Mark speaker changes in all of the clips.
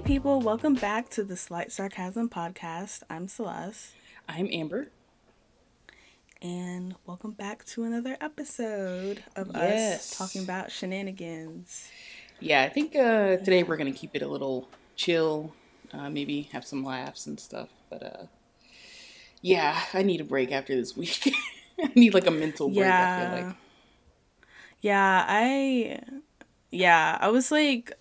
Speaker 1: Hey, people, welcome back to the Slight Sarcasm Podcast. I'm Saleste.
Speaker 2: I'm Amber.
Speaker 1: And welcome back to another episode of
Speaker 2: Yes.
Speaker 1: us talking about shenanigans.
Speaker 2: Yeah, I think uh, today we're gonna keep it a little chill, uh, maybe have some laughs and stuff. But uh, yeah, I need a break after this week. I need like a mental break. I
Speaker 1: Yeah.
Speaker 2: feel like.
Speaker 1: Yeah, I yeah, I was like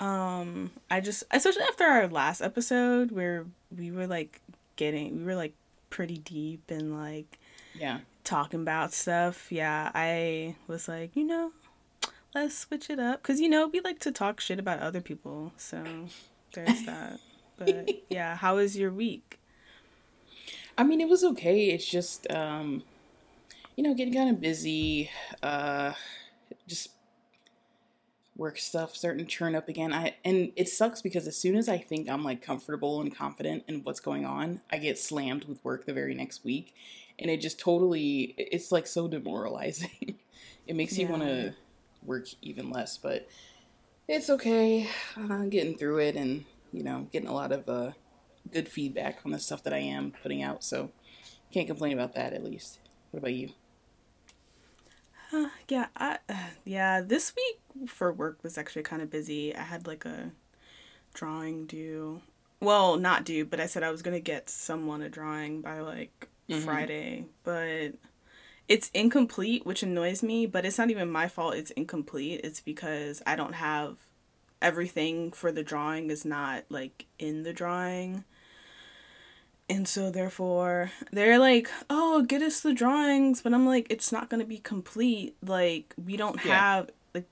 Speaker 1: um I just especially after our last episode where we were like getting we were like pretty deep and like
Speaker 2: Yeah,
Speaker 1: talking about stuff. Yeah, I was like, you know, let's switch it up cuz you know, we like to talk shit about other people. So there's that. But yeah, how was your week?
Speaker 2: I mean it was okay. It's just um, you know getting kind of busy. Uh, just work stuff starting to churn up again. I and it sucks because as soon as I think I'm like comfortable and confident in what's going on, I get slammed with work the very next week, and it just totally it's like so demoralizing. it makes you want to work even less, but it's okay. I'm getting through it, and you know, getting a lot of uh, good feedback on the stuff that I am putting out. So can't complain about that at least. What about you?
Speaker 1: Uh, yeah, I yeah, this week for work was actually kind of busy. I had like a drawing due. Well, not due, but I said I was going to get someone a drawing by like
Speaker 2: Mhm.
Speaker 1: Friday, but it's incomplete, which annoys me, but it's not even my fault it's incomplete. It's because I don't have everything for the drawing is not like in the drawing. And so therefore they're like, "Oh, get us the drawings." But I'm like, "It's not going to be complete. Like we don't
Speaker 2: Yeah.
Speaker 1: have like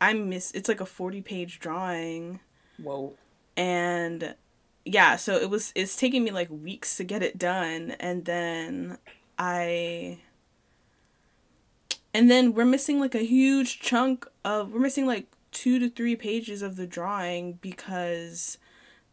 Speaker 1: I miss it's like a 40-page drawing."
Speaker 2: Whoa.
Speaker 1: and yeah so it was it's taking me like weeks to get it done and then i and then we're missing like a huge chunk of we're missing like two to three pages of the drawing because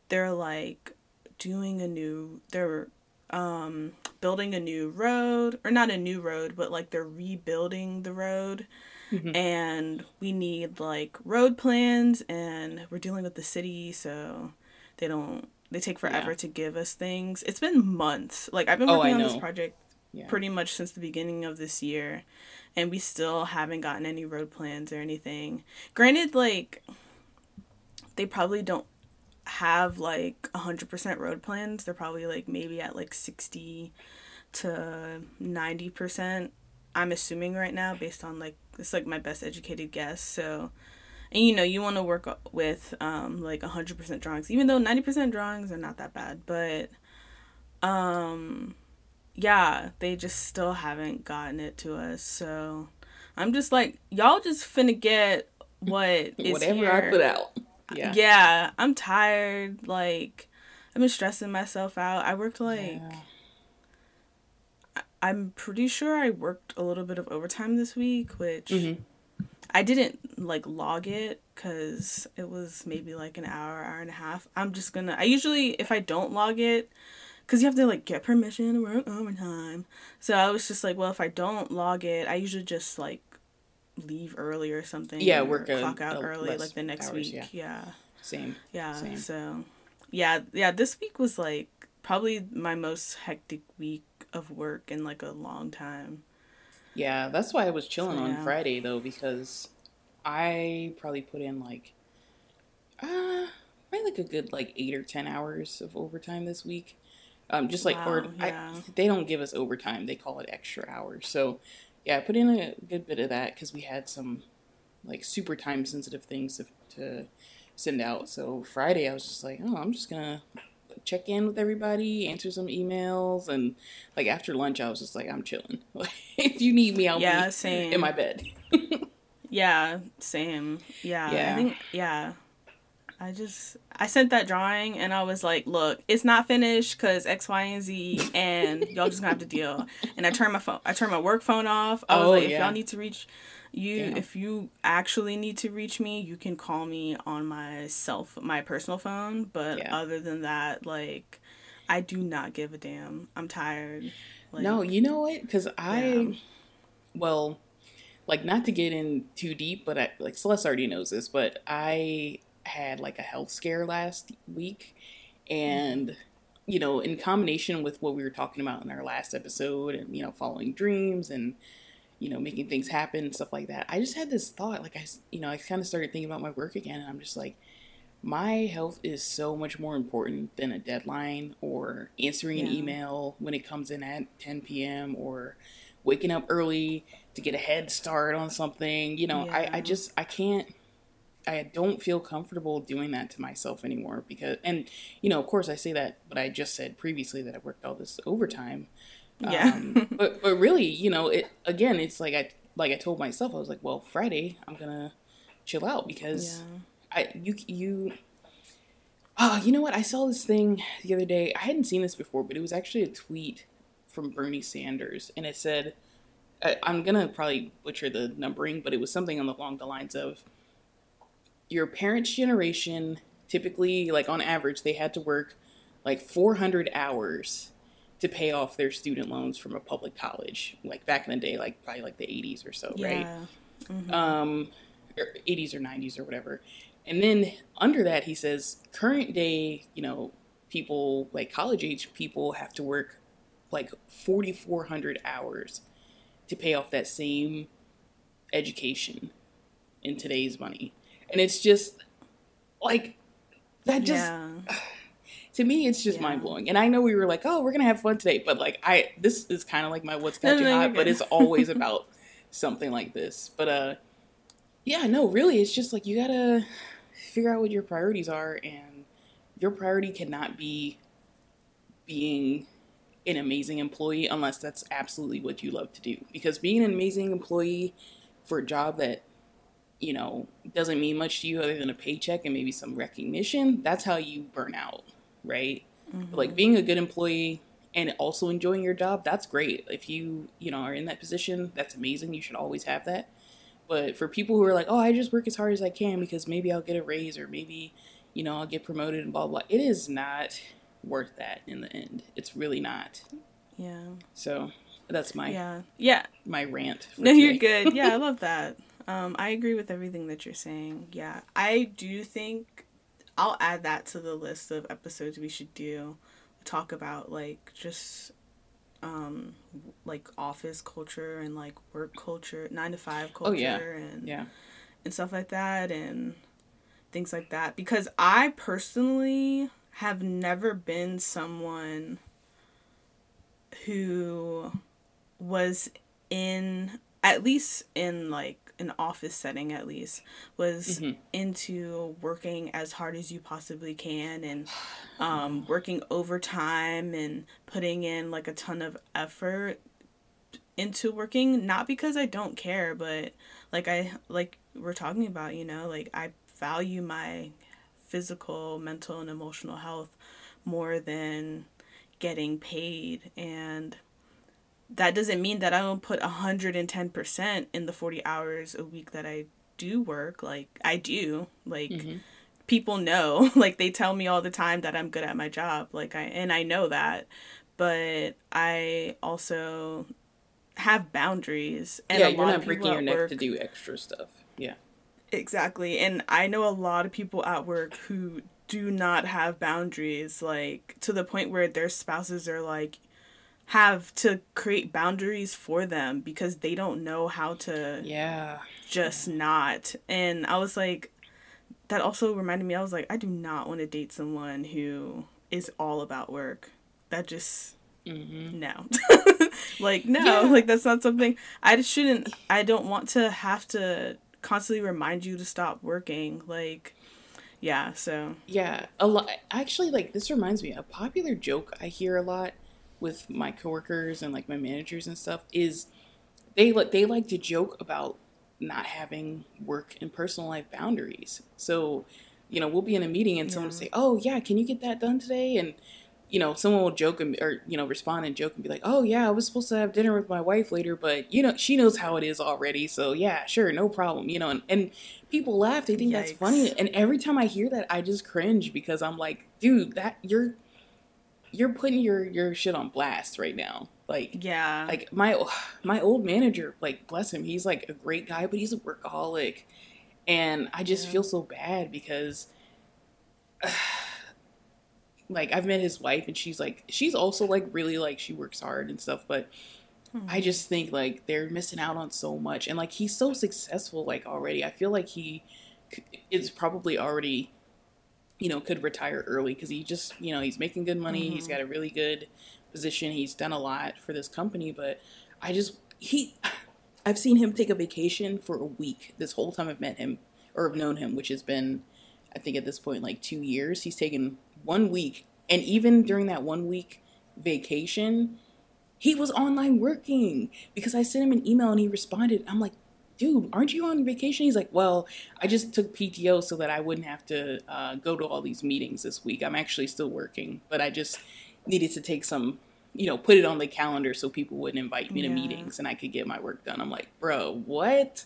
Speaker 1: they're like doing a new they're um building a new road or not a new road but like they're rebuilding the road
Speaker 2: Mhm.
Speaker 1: and we need like road plans and we're dealing with the city so they don't they take forever
Speaker 2: Yeah.
Speaker 1: to give us things it's been months like i've been
Speaker 2: Oh,
Speaker 1: working
Speaker 2: I
Speaker 1: on this project
Speaker 2: Yeah.
Speaker 1: pretty much since the beginning of this year and we still haven't gotten any road plans or anything granted like they probably don't have like 100% road plans they're probably like maybe at like 60 to 90% i'm assuming right now based on like it's like my best educated guess so and you know you want to work with um like 100% drawings even though 90% drawings are not that bad but um yeah they just still haven't gotten it to us so i'm just like y'all just finna get what is
Speaker 2: Whatever
Speaker 1: here.
Speaker 2: I put out. Yeah.
Speaker 1: Yeah, I'm tired. Like, I've been stressing myself out. I worked like,
Speaker 2: Yeah.
Speaker 1: I'm pretty sure I worked a little bit of overtime this week, which
Speaker 2: Mhm.
Speaker 1: I didn't like log it because it was maybe like an hour, hour and a half. I'm just gonna, I usually, if I don't log it, because you have to like get permission to work overtime. So I was just like, well, if I don't log it, I usually just like leave early or something.
Speaker 2: Yeah,
Speaker 1: or
Speaker 2: work a-
Speaker 1: clock out
Speaker 2: a
Speaker 1: early
Speaker 2: less
Speaker 1: like the next
Speaker 2: hours,
Speaker 1: week.
Speaker 2: yeah.
Speaker 1: yeah.
Speaker 2: Same.
Speaker 1: Yeah.
Speaker 2: Same.
Speaker 1: So, yeah, yeah. This week was like probably my most hectic week of work in like a long time.
Speaker 2: Yeah, that's why I was chilling
Speaker 1: So,
Speaker 2: on. Friday though because I probably put in like uh probably like a good like 8 or 10 hours of overtime this week. Um just like or
Speaker 1: Wow,
Speaker 2: I, they don't give us overtime, they call it extra hours. So, yeah, I put in a good bit of that cuz we had some like super time sensitive things to, to send out. So, Friday I was just like, "Oh, I'm just to check in with everybody, answer some emails, and like after lunch, I was just like, I'm chilling. Like, if you need me, I'll
Speaker 1: Yeah,
Speaker 2: be
Speaker 1: same.
Speaker 2: in my bed.
Speaker 1: Yeah, same. Yeah,
Speaker 2: Yeah.
Speaker 1: I think yeah. I just I sent that drawing and I was like, look, it's not finished because X, Y, and Z, and y'all just gonna have to deal. And I turned my phone, I turned my work phone off. I was
Speaker 2: Oh,
Speaker 1: like, if
Speaker 2: yeah.
Speaker 1: y'all need to reach you,
Speaker 2: Yeah.
Speaker 1: if you actually need to reach me, you can call me on my self, my personal phone. But
Speaker 2: Yeah.
Speaker 1: other than that, like, I do not give a damn. I'm tired. Like,
Speaker 2: no, you know what? Because I, well, like not to get in too deep, but I like Saleste already knows this, but I had like a health scare last week, and you know, in combination with what we were talking about in our last episode, and you know, following dreams and you know, making things happen, stuff like that. I just had this thought, like I, you know, I kind of started thinking about my work again, and I'm just like, my health is so much more important than a deadline or answering yeah. an email when it comes in at 10 p.m. or waking up early to get a head start on something. You know, yeah. I, I just, I can't, I don't feel comfortable doing that to myself anymore because, and, you know, of course I say that, but I just said previously that I worked all this overtime. Yeah. Um, but, but really, you know, it, again, it's like I, like I told myself, I was like, well, Friday, I'm going to chill out because yeah. I, you, you, Oh, you know what? I saw this thing the other day. I hadn't seen this before, but it was actually a tweet from Bernie Sanders, and it said, I, "I'm gonna probably butcher the numbering, but it was something along the lines of your parents' generation. Typically, like on average, they had to work like 400 hours to pay off their student loans from a public college, like back in the day, like probably like the 80s or so, yeah. right? Mm-hmm. Um, 80s or 90s or whatever. And then under that, he says current day, you know, people like college age people have to work like 4,400 hours to pay off that same education in today's money. And it's just like that just yeah. to me it's just yeah. mind blowing. And I know we were like, "Oh, we're to have fun today," but like I this is kind of like my what's got you hot, but it's always about something like this. But uh yeah, no, really it's just like you got to figure out what your priorities are and your priority cannot be being an amazing employee unless that's absolutely what you love to do because being an amazing employee for a job that you know doesn't mean much to you other than a paycheck and maybe some recognition that's how you burn out right mm-hmm. like being a good employee and also enjoying your job that's great if you you know are in that position that's amazing you should always have that but for people who are like, oh, I just work as hard as I can because maybe I'll get a raise or maybe, you know, I'll get promoted and blah, blah, it is not worth that in the end. It's really not.
Speaker 1: Yeah.
Speaker 2: So that's my
Speaker 1: yeah yeah
Speaker 2: my rant.
Speaker 1: no, today. you're good. Yeah, I love that. Um, I agree with everything that you're saying. Yeah, I do think I'll add that to the list of episodes we should do. Talk about like just um like office culture and like work culture, nine to five culture, oh,
Speaker 2: yeah.
Speaker 1: and
Speaker 2: yeah,
Speaker 1: and stuff like that, and things like that. Because I personally have never been someone who was in at least in like an office setting at least was mm-hmm. into working as hard as you possibly can and um, working overtime and putting in like a ton of effort into working not because I don't care but like I like we're talking about you know like I value my physical mental and emotional health more than getting paid and that doesn't mean that I don't put 110% in the 40 hours a week that I do work. Like, I do. Like, mm-hmm. people know. Like, they tell me all the time that I'm good at my job. Like, I, and I know that. But I also have boundaries. And
Speaker 2: yeah, you're not breaking your neck work, to do extra stuff. Yeah.
Speaker 1: Exactly. And I know a lot of people at work who do not have boundaries, like, to the point where their spouses are like, have to create boundaries for them because they don't know how to
Speaker 2: yeah.
Speaker 1: just not. And i was like that also reminded me i was like i do not want to date someone who is all about work. That just mm-hmm. no. Like no. Yeah. like that's not something i shouldn't i don't want to have to constantly remind you to stop working. Like yeah so.
Speaker 2: Yeah. A lot actually like this reminds me a popular joke i hear a lot with my coworkers and like my managers and stuff is they like they like to joke about not having work and personal life boundaries. So, you know, we'll be in a meeting and yeah. someone will say, "Oh, yeah, can you get that done today?" and you know, someone will joke and or you know respond and joke and be like, "Oh yeah, I was supposed to have dinner with my wife later, but you know she knows how it is already, so yeah, sure, no problem." You know, and, and people laugh; they think Yikes. that's funny, and every time I hear that, I just cringe because I'm like, dude, that you're you're putting your your shit on blast right now. Like
Speaker 1: yeah,
Speaker 2: like my my old manager, like bless him, he's like a great guy, but he's a workaholic, and I just yeah. feel so bad because like I've met his wife and she's like she's also like really like she works hard and stuff, but hmm. I just think like they're missing out on so much and like he's so successful like already. I feel like he is probably already you know could retire early because he just you know he's making good money. Mm-hmm. He's got a really good position. He's done a lot for this company, but I just he I've seen him take a vacation for a week this whole time I've met him or have known him, which has been I think at this point like 2 years. He's taken one week and even during that one week vacation, he was online working because I sent him an email and he responded. I'm like, dude, aren't you on vacation? He's like, well, I just took PTO so that I wouldn't have to uh, go to all these meetings this week. I'm actually still working, but I just needed to take some you know, put it on the calendar so people wouldn't invite me yeah. to meetings and I could get my work done. I'm like, bro, what?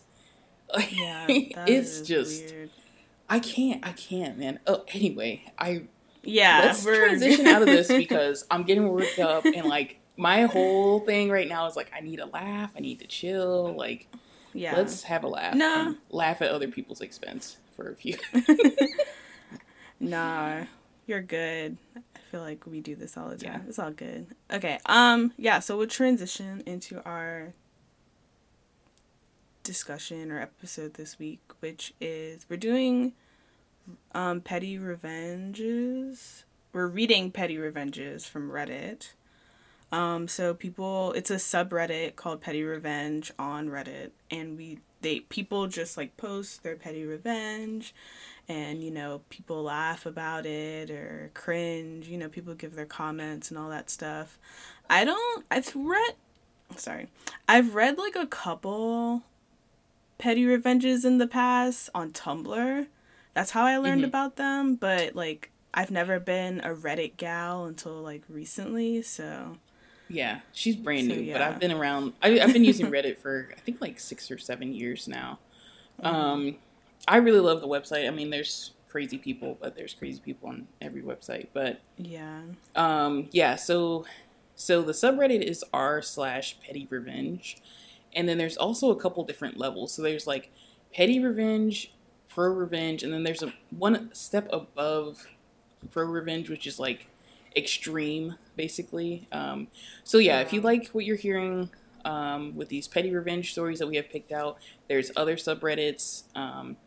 Speaker 2: Yeah, it's just weird. I can't, I can't, man. Oh, anyway, I yeah, let's we're... transition out of this because I'm getting worked up and like my whole thing right now is like I need a laugh, I need to chill, like yeah, let's have a laugh, nah, laugh at other people's expense for a few.
Speaker 1: nah, you're good I feel like we do this all the time. Yeah. It's all good. Okay. Um. Yeah. So we'll transition into our discussion or episode this week, which is we're doing um petty revenges. We're reading petty revenges from Reddit. Um, so people, it's a subreddit called Petty Revenge on Reddit, and we they people just like post their petty revenge, and you know people laugh about it or cringe you know people give their comments and all that stuff i don't i've read sorry i've read like a couple petty revenges in the past on tumblr that's how i learned mm-hmm. about them but like i've never been a reddit gal until like recently so
Speaker 2: yeah she's brand so, new yeah. but i've been around I, have been using reddit for i think like six or seven years now mm-hmm. um I really love the website. I mean, there's crazy people, but there's crazy people on every website. But yeah, um, yeah. So, so the subreddit is r slash petty revenge, and then there's also a couple different levels. So there's like petty revenge, pro revenge, and then there's a one step above pro revenge, which is like extreme, basically. Um, so yeah, if you like what you're hearing. Um, with these petty revenge stories that we have picked out, there's other subreddits. Um,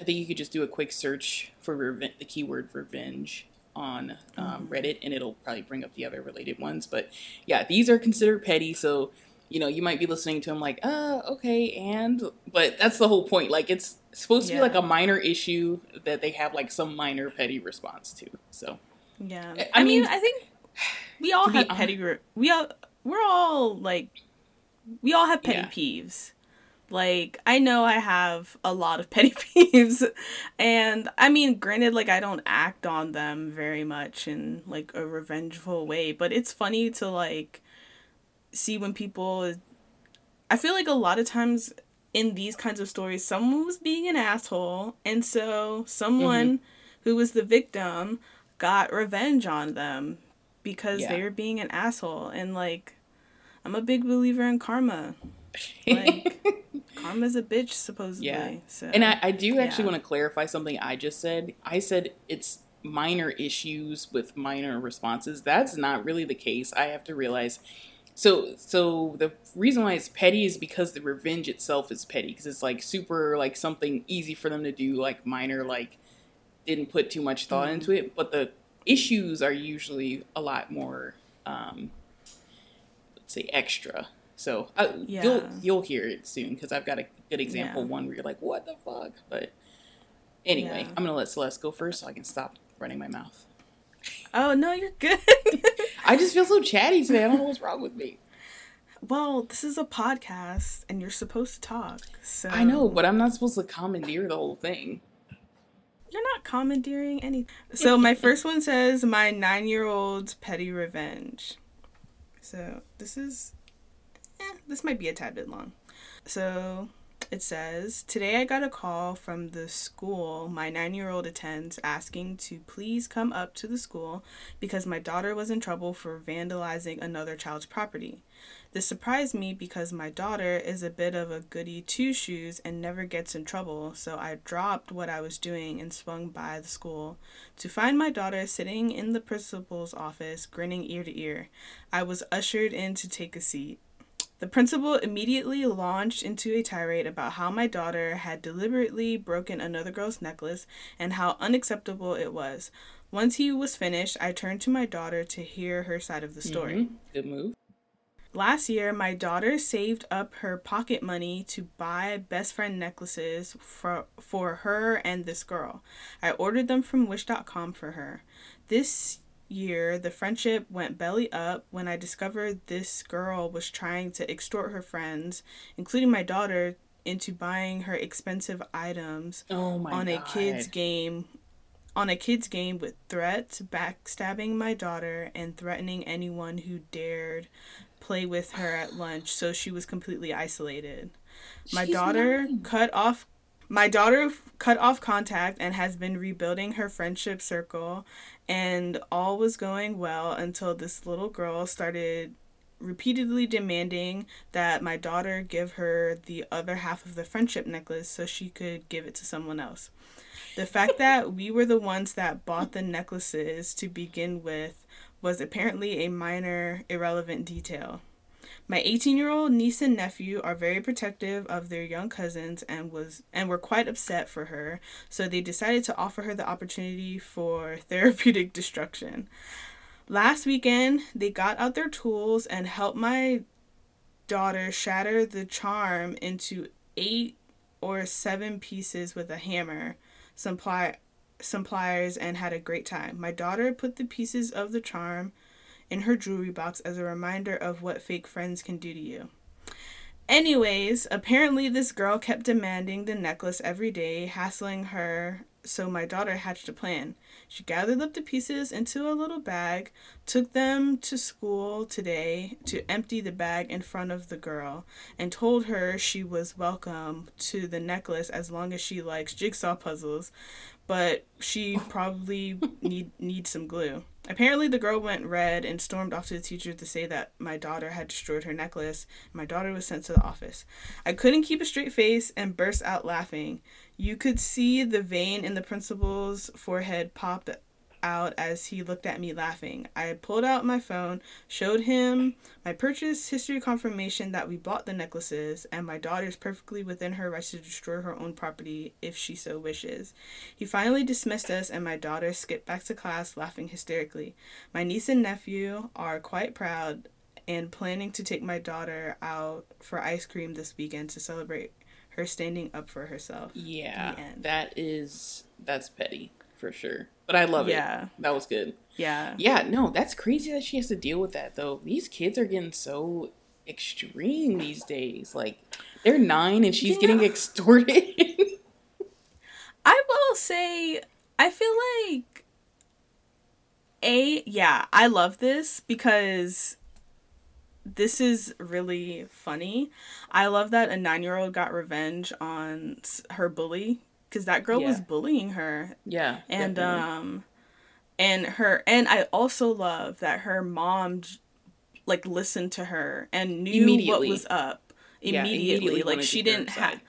Speaker 2: I think you could just do a quick search for reven- the keyword revenge on um, mm-hmm. Reddit, and it'll probably bring up the other related ones. But yeah, these are considered petty, so you know you might be listening to them like, uh, okay, and but that's the whole point. Like it's supposed to yeah. be like a minor issue that they have like some minor petty response to. So
Speaker 1: yeah, I, I mean, mean, I think we all have petty. Re- we all we're all like we all have petty yeah. peeves like, I know I have a lot of petty peeves. And I mean, granted, like, I don't act on them very much in like a revengeful way, but it's funny to like see when people. I feel like a lot of times in these kinds of stories, someone was being an asshole, and so someone mm-hmm. who was the victim got revenge on them because yeah. they were being an asshole. And like, I'm a big believer in karma. Like, karma's a bitch, supposedly. Yeah. So,
Speaker 2: and I, I do actually yeah. want to clarify something I just said. I said it's minor issues with minor responses. That's not really the case. I have to realize. So, so the reason why it's petty is because the revenge itself is petty because it's like super like something easy for them to do, like minor, like didn't put too much thought mm-hmm. into it. But the issues are usually a lot more, um, let's say, extra. So uh, yeah. you'll you'll hear it soon because I've got a good example. Yeah. One where you're like, "What the fuck?" But anyway, yeah. I'm gonna let Saleste go first so I can stop running my mouth.
Speaker 1: Oh no, you're good.
Speaker 2: I just feel so chatty today. I don't know what's wrong with me.
Speaker 1: Well, this is a podcast and you're supposed to talk. So
Speaker 2: I know, but I'm not supposed to commandeer the whole thing.
Speaker 1: You're not commandeering anything. So my first one says my nine year old's petty revenge. So this is eh, this might be a tad bit long. So it says Today I got a call from the school my nine year old attends asking to please come up to the school because my daughter was in trouble for vandalizing another child's property. This surprised me because my daughter is a bit of a goody two shoes and never gets in trouble, so I dropped what I was doing and swung by the school to find my daughter sitting in the principal's office, grinning ear to ear. I was ushered in to take a seat. The principal immediately launched into a tirade about how my daughter had deliberately broken another girl's necklace and how unacceptable it was. Once he was finished, I turned to my daughter to hear her side of the story.
Speaker 2: Mm-hmm. Good move.
Speaker 1: Last year, my daughter saved up her pocket money to buy best friend necklaces for, for her and this girl. I ordered them from Wish.com for her. This year, the friendship went belly up when I discovered this girl was trying to extort her friends, including my daughter, into buying her expensive items
Speaker 2: Oh
Speaker 1: on a
Speaker 2: god.
Speaker 1: kids game on a kids game with threats, backstabbing my daughter and threatening anyone who dared play with her at lunch so she was completely isolated. My
Speaker 2: She's
Speaker 1: daughter
Speaker 2: nine.
Speaker 1: cut off my daughter cut off contact and has been rebuilding her friendship circle and all was going well until this little girl started repeatedly demanding that my daughter give her the other half of the friendship necklace so she could give it to someone else. The fact that we were the ones that bought the necklaces to begin with was apparently a minor, irrelevant detail. My 18-year-old niece and nephew are very protective of their young cousins and was and were quite upset for her, so they decided to offer her the opportunity for therapeutic destruction. Last weekend, they got out their tools and helped my daughter shatter the charm into eight or seven pieces with a hammer, some, some pliers, and had a great time. My daughter put the pieces of the charm in her jewelry box as a reminder of what fake friends can do to you. Anyways, apparently this girl kept demanding the necklace every day, hassling her, so my daughter hatched a plan. She gathered up the pieces into a little bag, took them to school today to empty the bag in front of the girl, and told her she was welcome to the necklace as long as she likes jigsaw puzzles, but she probably need needs some glue. Apparently, the girl went red and stormed off to the teacher to say that my daughter had destroyed her necklace. My daughter was sent to the office. I couldn't keep a straight face and burst out laughing. You could see the vein in the principal's forehead pop out as he looked at me laughing. I pulled out my phone, showed him my purchase history confirmation that we bought the necklaces, and my daughter's perfectly within her rights to destroy her own property if she so wishes. He finally dismissed us, and my daughter skipped back to class laughing hysterically. My niece and nephew are quite proud and planning to take my daughter out for ice cream this weekend to celebrate her standing up for herself.
Speaker 2: Yeah, that is that's petty for sure. But I love
Speaker 1: Yeah.
Speaker 2: it. Yeah. That was good.
Speaker 1: Yeah.
Speaker 2: Yeah, no, that's crazy that she has to deal with that though. These kids are getting so extreme these days. Like they're nine and she's getting extorted.
Speaker 1: I will say, I feel like a yeah, I love this because this is really funny. I love that a nine year old got revenge on her bully because that girl was bullying her.
Speaker 2: Yeah,
Speaker 1: and
Speaker 2: definitely.
Speaker 1: um and her and I also love that her mom like listened to her and knew what was up
Speaker 2: Yeah,
Speaker 1: immediately,
Speaker 2: immediately
Speaker 1: like she
Speaker 2: to hear her
Speaker 1: didn't have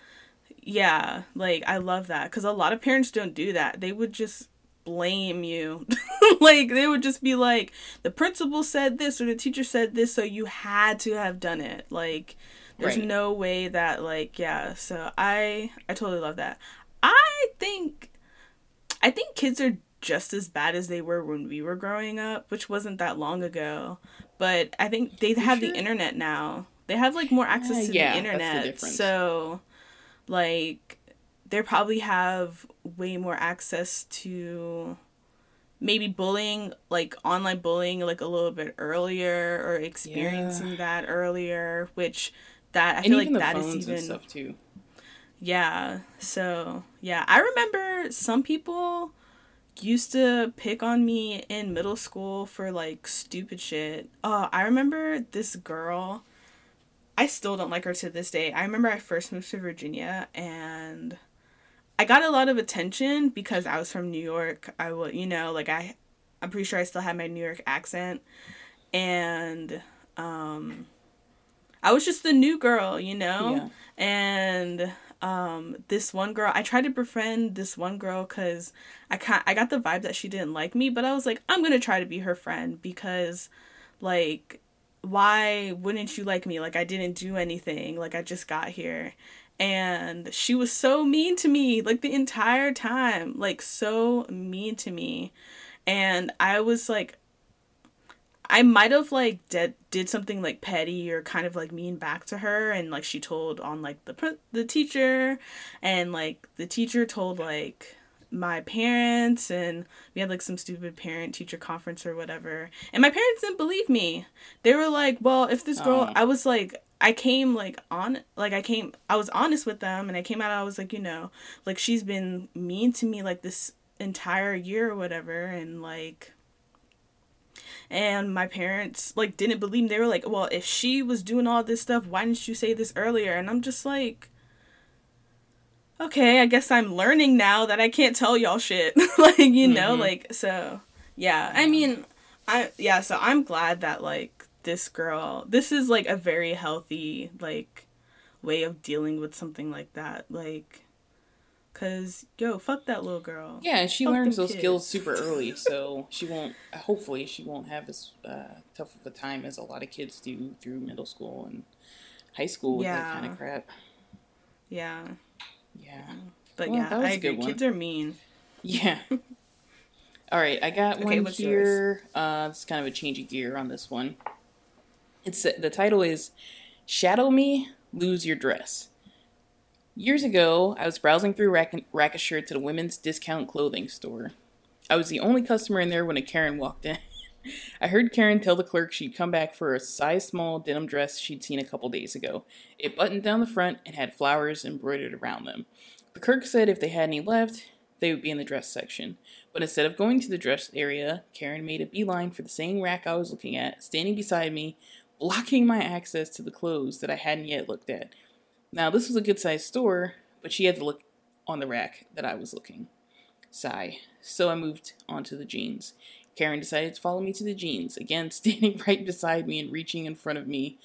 Speaker 1: yeah like I love that because a lot of parents don't do that. They would just blame you. Like they would just be like the principal said this or the teacher said this so you had to have done it. Like there's
Speaker 2: Right.
Speaker 1: no way that like yeah so i i totally love that i think i think kids are just as bad as they were when we were growing up which wasn't that long ago. But i think they have
Speaker 2: sure?
Speaker 1: the internet now. They have like more access to
Speaker 2: yeah,
Speaker 1: the
Speaker 2: that's the
Speaker 1: internet. so like they probably have way more access to maybe bullying like online bullying like a little bit earlier or experiencing that earlier which that i
Speaker 2: and
Speaker 1: feel like that is even
Speaker 2: stuff too.
Speaker 1: Yeah so yeah i remember some people used to pick on me in middle school for like stupid shit oh i remember this girl i still don't like her to this day i remember i first moved to virginia and I got a lot of attention because I was from New York. I would, you know, like I, I'm pretty sure I still had my New York accent, and um, I was just the new girl, you know?
Speaker 2: Yeah.
Speaker 1: And um this one girl, I tried to befriend this one girl cuz I ca- I got the vibe that she didn't like me, but I was like I'm to try to be her friend because like why wouldn't you like me? Like I didn't do anything. Like I just got here. And she was so mean to me like the entire time. Like so mean to me. And I was like I might have like did did something like petty or kind of like mean back to her and like she told on like the the teacher and like the teacher told like my parents and we had like some stupid parent teacher conference or whatever and my parents didn't believe me they were like well if this girl
Speaker 2: Oh.
Speaker 1: i was like i came like on like i came i was honest with them and i came out i was like you know like she's been mean to me like this entire year or whatever and like and my parents like didn't believe me. They were like, "Well, if she was doing all this stuff, why didn't you say this earlier?" And I'm just like, "Okay, I guess I'm learning now that I can't tell y'all shit." like, you know,
Speaker 2: Mhm.
Speaker 1: like so yeah. I mean, I yeah, so I'm glad that like this girl, this is like a very healthy like way of dealing with something like that. Like cuz yo, fuck that little girl.
Speaker 2: Yeah, she
Speaker 1: Fuck
Speaker 2: learns those skills super early, so she won't. Hopefully, she won't have as uh, tough of a time as a lot of kids do through middle school and high school with that kind of crap.
Speaker 1: Yeah.
Speaker 2: Yeah,
Speaker 1: But
Speaker 2: Well,
Speaker 1: yeah, I agree. Kids are mean.
Speaker 2: yeah. All right, I got
Speaker 1: Okay,
Speaker 2: one
Speaker 1: what's
Speaker 2: here. Uh, it's kind of a change of gear on this one. It's the title is "Shadow Me, Lose Your Dress." Years ago, I was browsing through rack, rack of shirts at a women's discount clothing store. I was the only customer in there when a Karen walked in. I heard Karen tell the clerk she'd come back for a size small denim dress she'd seen a couple days ago. It buttoned down the front and had flowers embroidered around them. The clerk said if they had any left, they would be in the dress section. But instead of going to the dress area, Karen made a beeline for the same rack I was looking at, standing beside me, blocking my access to the clothes that I hadn't yet looked at. Now, this was a good sized store, but she had to look on the rack that I was looking. Sigh. So I moved on to the jeans. Karen decided to follow me to the jeans, again standing right beside me and reaching in front of me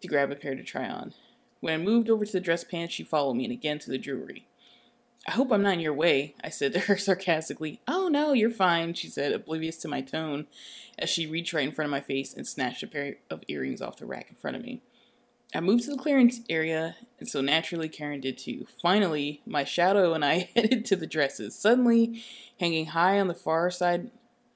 Speaker 2: to grab a pair to try on. When I moved over to the dress pants, she followed me and again to the jewelry. I hope I'm not in your way, I said to her sarcastically. Oh no, you're fine, she said, oblivious to my tone, as she reached right in front of my face and snatched a pair of earrings off the rack in front of me. I moved to the clearance area, and so naturally Karen did too. Finally, my shadow and I headed to the dresses. Suddenly, hanging high on the far side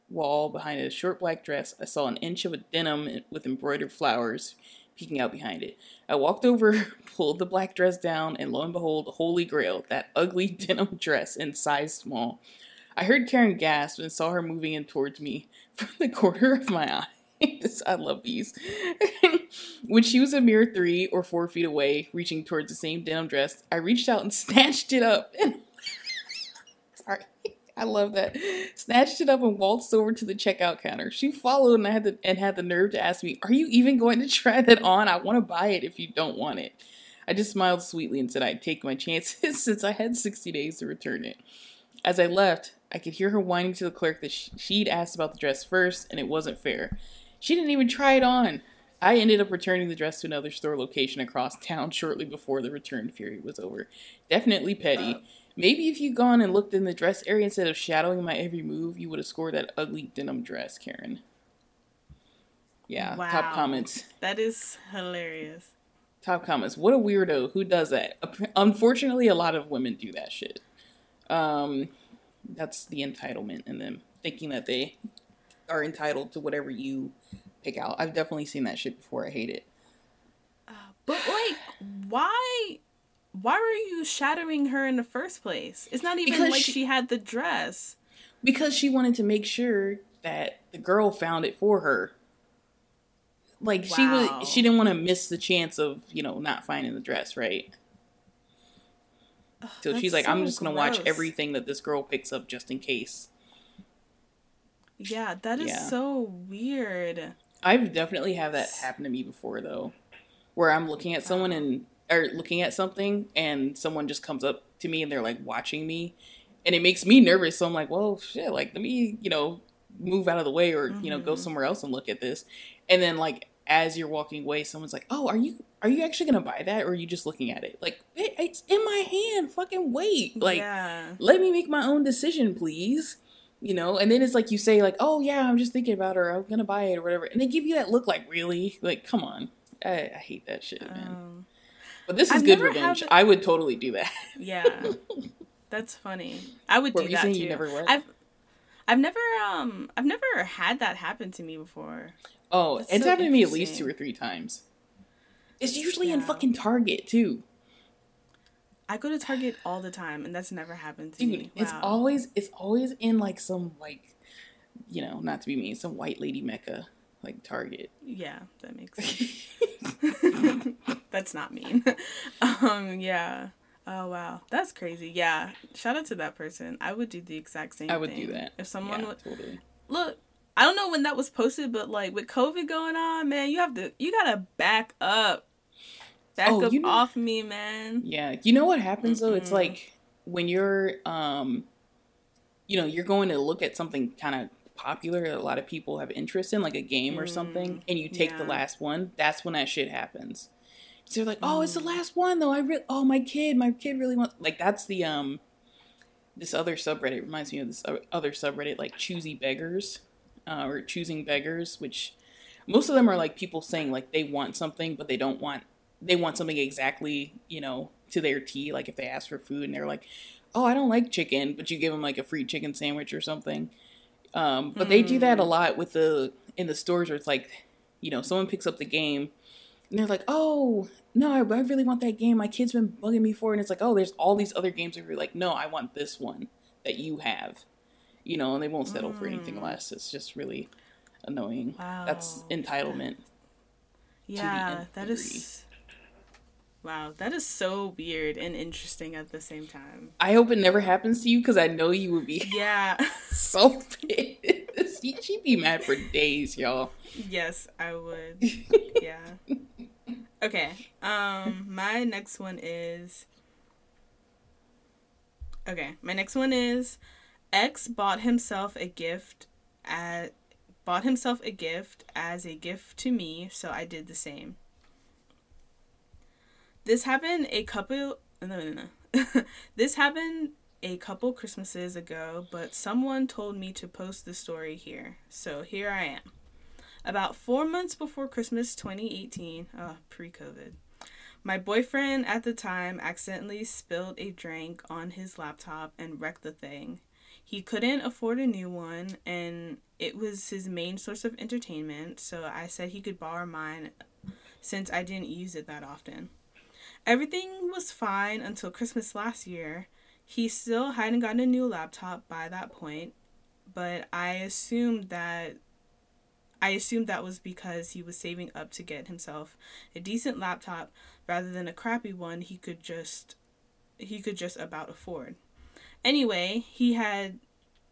Speaker 2: wall behind a short black dress, I saw an inch of a denim with embroidered flowers peeking out behind it. I walked over, pulled the black dress down, and lo and behold, holy grail, that ugly denim dress in size small. I heard Karen gasp and saw her moving in towards me from the corner of my eye. This- I love these. when she was a mere three or four feet away, reaching towards the same denim dress, I reached out and snatched it up. Sorry. I love that. Snatched it up and waltzed over to the checkout counter. She followed and I had the and had the nerve to ask me, "Are you even going to try that on? I want to buy it if you don't want it." I just smiled sweetly and said I'd take my chances since I had 60 days to return it. As I left, I could hear her whining to the clerk that she'd asked about the dress first and it wasn't fair. She didn't even try it on. I ended up returning the dress to another store location across town shortly before the return period was over. Definitely petty. Maybe if you'd gone and looked in the dress area instead of shadowing my every move, you would have scored that ugly denim dress, Karen. Yeah,
Speaker 1: Wow.
Speaker 2: top comments.
Speaker 1: That is hilarious.
Speaker 2: Top comments. What a weirdo. Who does that? Unfortunately, a lot of women do that shit. Um, that's the entitlement in them, thinking that they are entitled to whatever you pick out. I've definitely seen that shit before. I hate it.
Speaker 1: Uh, but like, why? Why were you shattering her in the first place? It's not even
Speaker 2: Because
Speaker 1: like
Speaker 2: she-
Speaker 1: she had the dress.
Speaker 2: because she wanted to make sure that the girl found it for her. Like she was, she didn't want to miss the chance of you know not finding the dress, right? So
Speaker 1: That's
Speaker 2: she's like, I'm
Speaker 1: so
Speaker 2: just gonna watch everything that this girl picks up just in case.
Speaker 1: Yeah, that is
Speaker 2: Yeah.
Speaker 1: so weird.
Speaker 2: I've definitely had that happen to me before though, where I'm looking at someone and or looking at something and someone just comes up to me and they're like watching me, and it makes me nervous. So I'm like, well, shit, like let me you know move out of the way or you know go
Speaker 1: Mhm.
Speaker 2: somewhere else and look at this, and then like as you're walking away, someone's like, oh, are you are you actually gonna buy that or are you just looking at it? Like, it, it's in my hand. Fucking wait. Like,
Speaker 1: yeah.
Speaker 2: let me make my own decision, please. You know, and then it's like you say, like, oh yeah, I'm just thinking about it, or I'm gonna buy it or whatever, and they give you that look, like, really, like, come on, I, I hate that shit, man.
Speaker 1: Um,
Speaker 2: but this is
Speaker 1: I've
Speaker 2: good revenge.
Speaker 1: the-
Speaker 2: I would totally do that.
Speaker 1: yeah. That's funny. I would
Speaker 2: What
Speaker 1: do that too.
Speaker 2: you never what?
Speaker 1: I've I've never um I've never had that happen to me before.
Speaker 2: Oh,
Speaker 1: That's
Speaker 2: it's
Speaker 1: so
Speaker 2: happened to me at least two or three times. It's usually in fucking Target too.
Speaker 1: I go to Target all the time and that's never happened to
Speaker 2: Dude,
Speaker 1: me.
Speaker 2: it's always it's always in like some like you know, not to be mean, some white lady mecca like Target.
Speaker 1: Yeah, that makes sense. That's not mean. um, yeah. Oh wow, that's crazy. Yeah, shout out to that person. I would do the exact same.
Speaker 2: I would
Speaker 1: thing.
Speaker 2: do that.
Speaker 1: if someone
Speaker 2: yeah,
Speaker 1: would
Speaker 2: totally.
Speaker 1: look. I don't know when that was posted, but like with COVID going on, man, you have to you gotta back up, back
Speaker 2: Oh,
Speaker 1: up
Speaker 2: you know-
Speaker 1: off me, man.
Speaker 2: Yeah, you know what happens though? It's
Speaker 1: Mm-mm.
Speaker 2: like when you're um you know, you're going to look at something kind of popular that a lot of people have interest in, like a game or something,
Speaker 1: Mm,
Speaker 2: and you take the last one, that's when that shit happens. So they're like, "Oh, it's the
Speaker 1: Mm.
Speaker 2: last one though. I re- oh, my kid, my kid really wants like that's the um this other subreddit reminds me of this other subreddit like choosy beggars uh, or choosing beggars, which most of them are like people saying like they want something but they don't want they want something exactly you know to their T. Like if they ask for food and they're like, oh, I don't like chicken, but you give them like a free chicken sandwich or something. Um, but they do that a
Speaker 1: Hmm.
Speaker 2: lot with the in the stores where it's like, you know, someone picks up the game and they're like, oh no, I, I really want that game. My kid's been bugging me for, it. and it's like, oh, there's all these other games where you're like, no, I want this one that you have, you know, and they won't settle for anything
Speaker 1: Mm.
Speaker 2: less. It's just really annoying.
Speaker 1: Wow.
Speaker 2: That's entitlement.
Speaker 1: Yeah, that is. Wow, that is so weird and interesting at the same time.
Speaker 2: I hope it never happens to you because I know you would be
Speaker 1: Yeah.
Speaker 2: so pissed. She- She'd be mad for days, y'all.
Speaker 1: yes, I would. Yeah. Okay. Um my next one is Okay, my next one is X bought himself a gift at bought himself a gift as a gift to me, so I did the same. This happened a couple no no no. this happened a couple Christmases ago, but someone told me to post the story here. So here I am. About four months before Christmas 2018, uh, pre COVID, my boyfriend at the time accidentally spilled a drink on his laptop and wrecked the thing. He couldn't afford a new one, and it was his main source of entertainment, so I said he could borrow mine since I didn't use it that often. Everything was fine until Christmas last year. He still hadn't gotten a new laptop by that point, but I assumed that I assumed that was because he was saving up to get himself a decent laptop rather than a crappy one he could just he could just about afford. Anyway, he had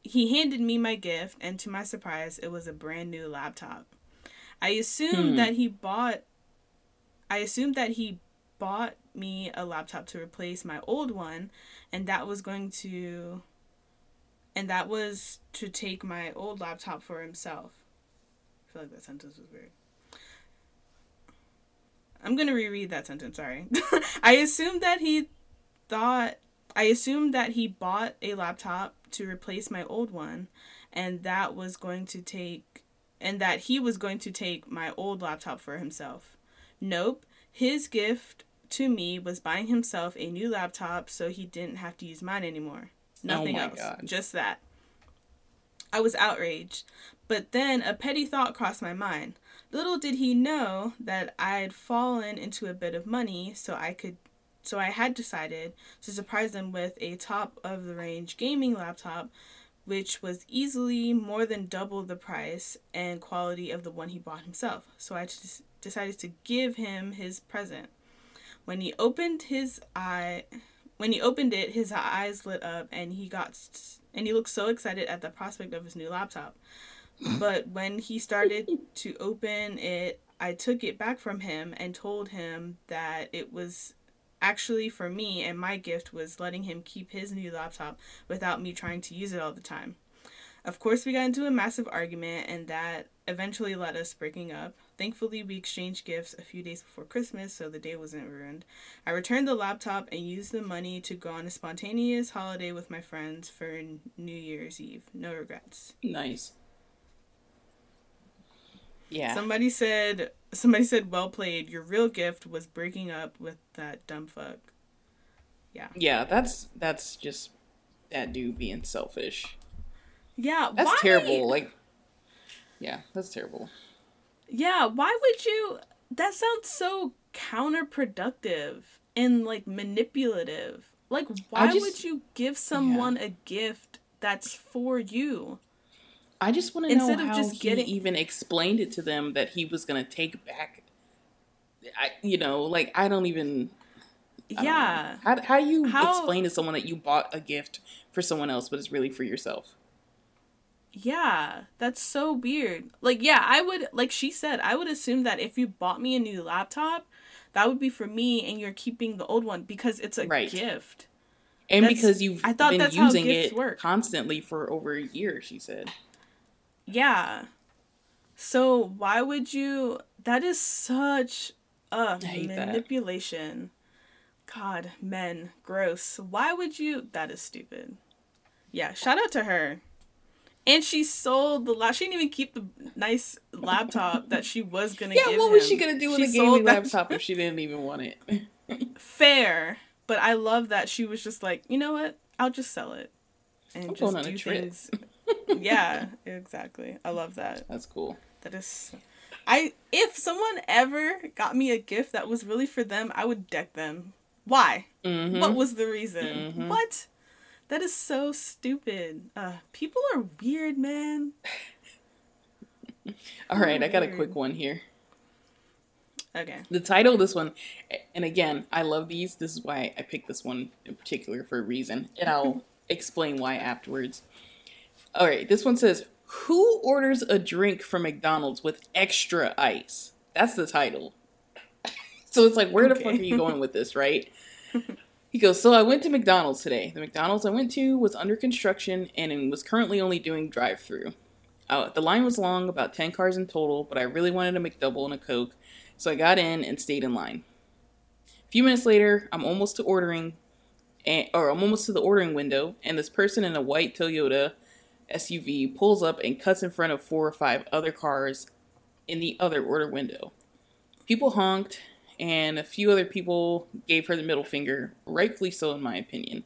Speaker 1: he handed me my gift and to my surprise it was a brand new laptop. I assumed
Speaker 2: Hmm.
Speaker 1: that he bought I assumed that he bought me a laptop to replace my old one and that was going to and that was to take my old laptop for himself. I feel like that sentence was weird. I'm gonna reread that sentence, sorry. I assumed that he thought I assumed that he bought a laptop to replace my old one and that was going to take and that he was going to take my old laptop for himself. Nope. His gift to me was buying himself a new laptop so he didn't have to use mine anymore. Oh Nothing
Speaker 2: my
Speaker 1: else.
Speaker 2: God.
Speaker 1: Just that. I was outraged. But then a petty thought crossed my mind. Little did he know that I'd fallen into a bit of money, so I could so I had decided to surprise him with a top of the range gaming laptop which was easily more than double the price and quality of the one he bought himself. So I just decided to give him his present. When he opened his eye when he opened it, his eyes lit up and he got and he looked so excited at the prospect of his new laptop. But when he started to open it, I took it back from him and told him that it was actually for me and my gift was letting him keep his new laptop without me trying to use it all the time. Of course, we got into a massive argument and that eventually led us breaking up. Thankfully, we exchanged gifts a few days before Christmas, so the day wasn't ruined. I returned the laptop and used the money to go on a spontaneous holiday with my friends for New Year's Eve. No regrets.
Speaker 2: Nice. Yeah.
Speaker 1: Somebody said somebody said well played. Your real gift was breaking up with that dumb fuck.
Speaker 2: Yeah. Yeah, that's that's just that dude being selfish.
Speaker 1: Yeah,
Speaker 2: that's why? terrible. Like, yeah, that's terrible.
Speaker 1: Yeah, why would you? That sounds so counterproductive and like manipulative. Like, why just, would you give someone yeah. a gift that's for you?
Speaker 2: I just want to know how just getting... he even explained it to them that he was going to take back. I, you know, like I don't even.
Speaker 1: I yeah.
Speaker 2: Don't how how do you how... explain to someone that you bought a gift for someone else, but it's really for yourself?
Speaker 1: Yeah, that's so weird. Like, yeah, I would like she said, I would assume that if you bought me a new laptop, that would be for me, and you're keeping the old one because it's a right. gift.
Speaker 2: And that's, because you've I thought been using it work. constantly for over a year, she said.
Speaker 1: Yeah. So why would you? That is such a manipulation. That. God, men, gross. Why would you? That is stupid. Yeah, shout out to her. And she sold the lap. She didn't even keep the nice laptop that she was gonna. Get. Yeah, what was
Speaker 2: she gonna do with she a gaming laptop if she didn't even want it?
Speaker 1: Fair, but I love that she was just like, you know what? I'll just sell it and I'm just do things yeah, exactly. I love that.
Speaker 2: That's cool.
Speaker 1: That is I if someone ever got me a gift that was really for them, I would deck them. Why? Mm-hmm. What was the reason? Mm-hmm. What? That is so stupid. Uh, people are weird, man.
Speaker 2: All right, weird. I got a quick one here.
Speaker 1: Okay.
Speaker 2: The title of this one, and again, I love these. This is why I picked this one in particular for a reason, and I'll explain why afterwards. All right, this one says, "Who orders a drink from McDonald's with extra ice?" That's the title. so it's like, where okay. the fuck are you going with this, right? He goes, So I went to McDonald's today. The McDonald's I went to was under construction and was currently only doing drive through. Uh, the line was long, about 10 cars in total, but I really wanted a McDouble and a Coke, so I got in and stayed in line. A few minutes later, I'm almost to ordering, and, or I'm almost to the ordering window, and this person in a white Toyota SUV pulls up and cuts in front of four or five other cars in the other order window. People honked, and a few other people gave her the middle finger, rightfully so, in my opinion.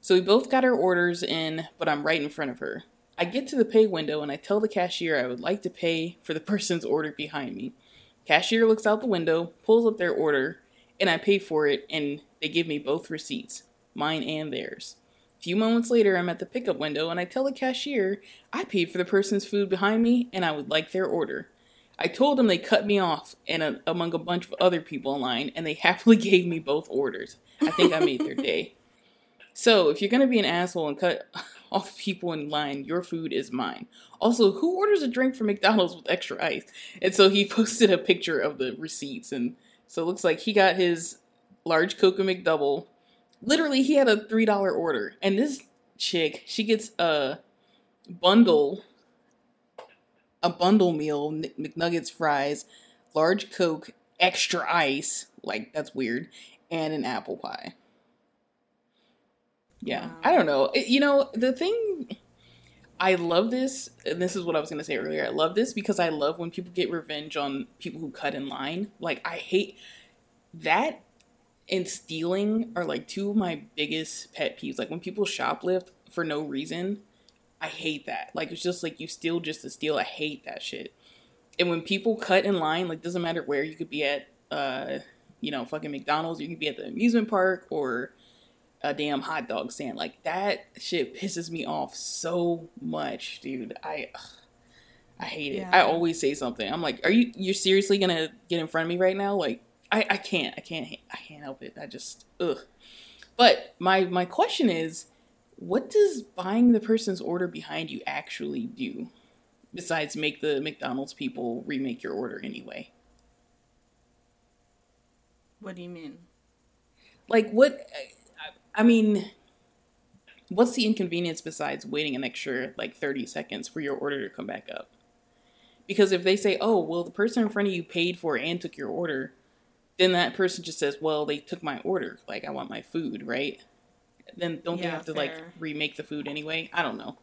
Speaker 2: So we both got our orders in, but I'm right in front of her. I get to the pay window and I tell the cashier I would like to pay for the person's order behind me. Cashier looks out the window, pulls up their order, and I pay for it, and they give me both receipts, mine and theirs. A few moments later, I'm at the pickup window and I tell the cashier I paid for the person's food behind me and I would like their order. I told them they cut me off and a, among a bunch of other people in line, and they happily gave me both orders. I think I made their day. So, if you're gonna be an asshole and cut off people in line, your food is mine. Also, who orders a drink from McDonald's with extra ice? And so he posted a picture of the receipts, and so it looks like he got his large Coca McDouble literally he had a three dollar order, and this chick she gets a bundle, a bundle meal, McNuggets, fries, large Coke, extra ice. Like that's weird, and an apple pie. Yeah, wow. I don't know. You know the thing. I love this, and this is what I was gonna say earlier. I love this because I love when people get revenge on people who cut in line. Like I hate that and stealing are like two of my biggest pet peeves. Like when people shoplift for no reason, I hate that. Like it's just like you steal just to steal. I hate that shit. And when people cut in line, like doesn't matter where you could be at, uh, you know, fucking McDonald's, you could be at the amusement park or a damn hot dog stand. Like that shit pisses me off so much, dude. I. Ugh, I hate it. Yeah. I always say something. I'm like, "Are you you're seriously gonna get in front of me right now? Like, I, I can't I can't I can't help it. I just ugh. But my my question is, what does buying the person's order behind you actually do? Besides make the McDonald's people remake your order anyway.
Speaker 1: What do you mean?
Speaker 2: Like what I mean what's the inconvenience besides waiting an extra like 30 seconds for your order to come back up? Because if they say, "Oh, well, the person in front of you paid for and took your order," then that person just says, "Well, they took my order. Like, I want my food, right?" Then don't they have to
Speaker 1: fair.
Speaker 2: like remake the food anyway? I don't know.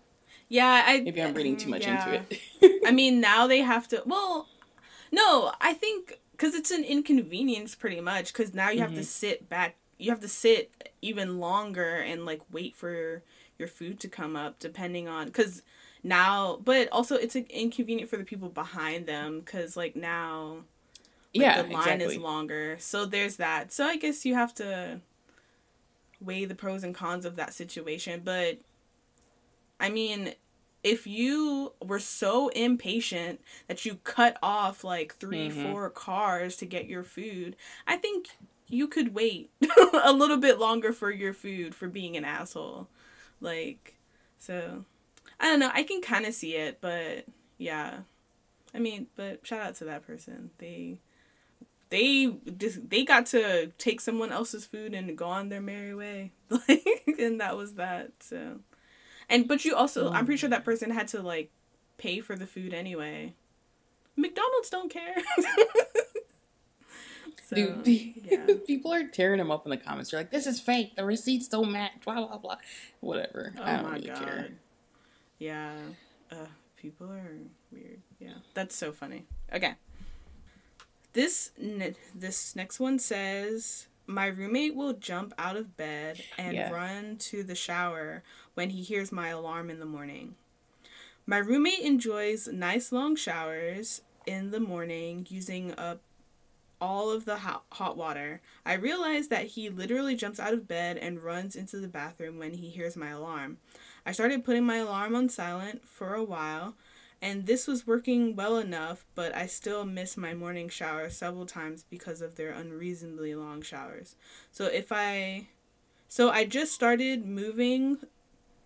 Speaker 1: Yeah, I
Speaker 2: Maybe I'm reading too much
Speaker 1: yeah.
Speaker 2: into it.
Speaker 1: I mean, now they have to. Well, no, I think because it's an inconvenience pretty much. Because now you have to
Speaker 2: Mhm.
Speaker 1: sit back. You have to sit even longer and like wait for your food to come up, depending on because now. But also, it's inconvenient for the people behind them because like now, like,
Speaker 2: yeah,
Speaker 1: the line
Speaker 2: exactly.
Speaker 1: is longer. So there's that. So I guess you have to weigh the pros and cons of that situation. But I mean, if you were so impatient that you cut off like 3
Speaker 2: Mhm.
Speaker 1: four cars to get your food, I think you could wait a little bit longer for your food for being an asshole. Like, so I don't know. I can kind of see it, but yeah. I mean, but shout out to that person. They they just they got to take someone else's food and go on their merry way. Like and that was that. So and but you also I'm pretty sure that person had to like pay for the food anyway. McDonald's don't care. so,
Speaker 2: Dude,
Speaker 1: yeah.
Speaker 2: people are tearing them up in the comments. They're like, "This is fake. The receipts don't match." Blah blah blah. Whatever.
Speaker 1: Oh
Speaker 2: I don't
Speaker 1: my
Speaker 2: really
Speaker 1: god.
Speaker 2: care.
Speaker 1: Yeah. Uh, people are weird. Yeah. That's so funny. Okay. This ne- this next one says my roommate will jump out of bed and
Speaker 2: Yeah.
Speaker 1: run to the shower when he hears my alarm in the morning. My roommate enjoys nice long showers in the morning using up all of the hot, hot water. I realize that he literally jumps out of bed and runs into the bathroom when he hears my alarm. I started putting my alarm on silent for a while, and this was working well enough, but I still miss my morning shower several times because of their unreasonably long showers. So if I so I just started moving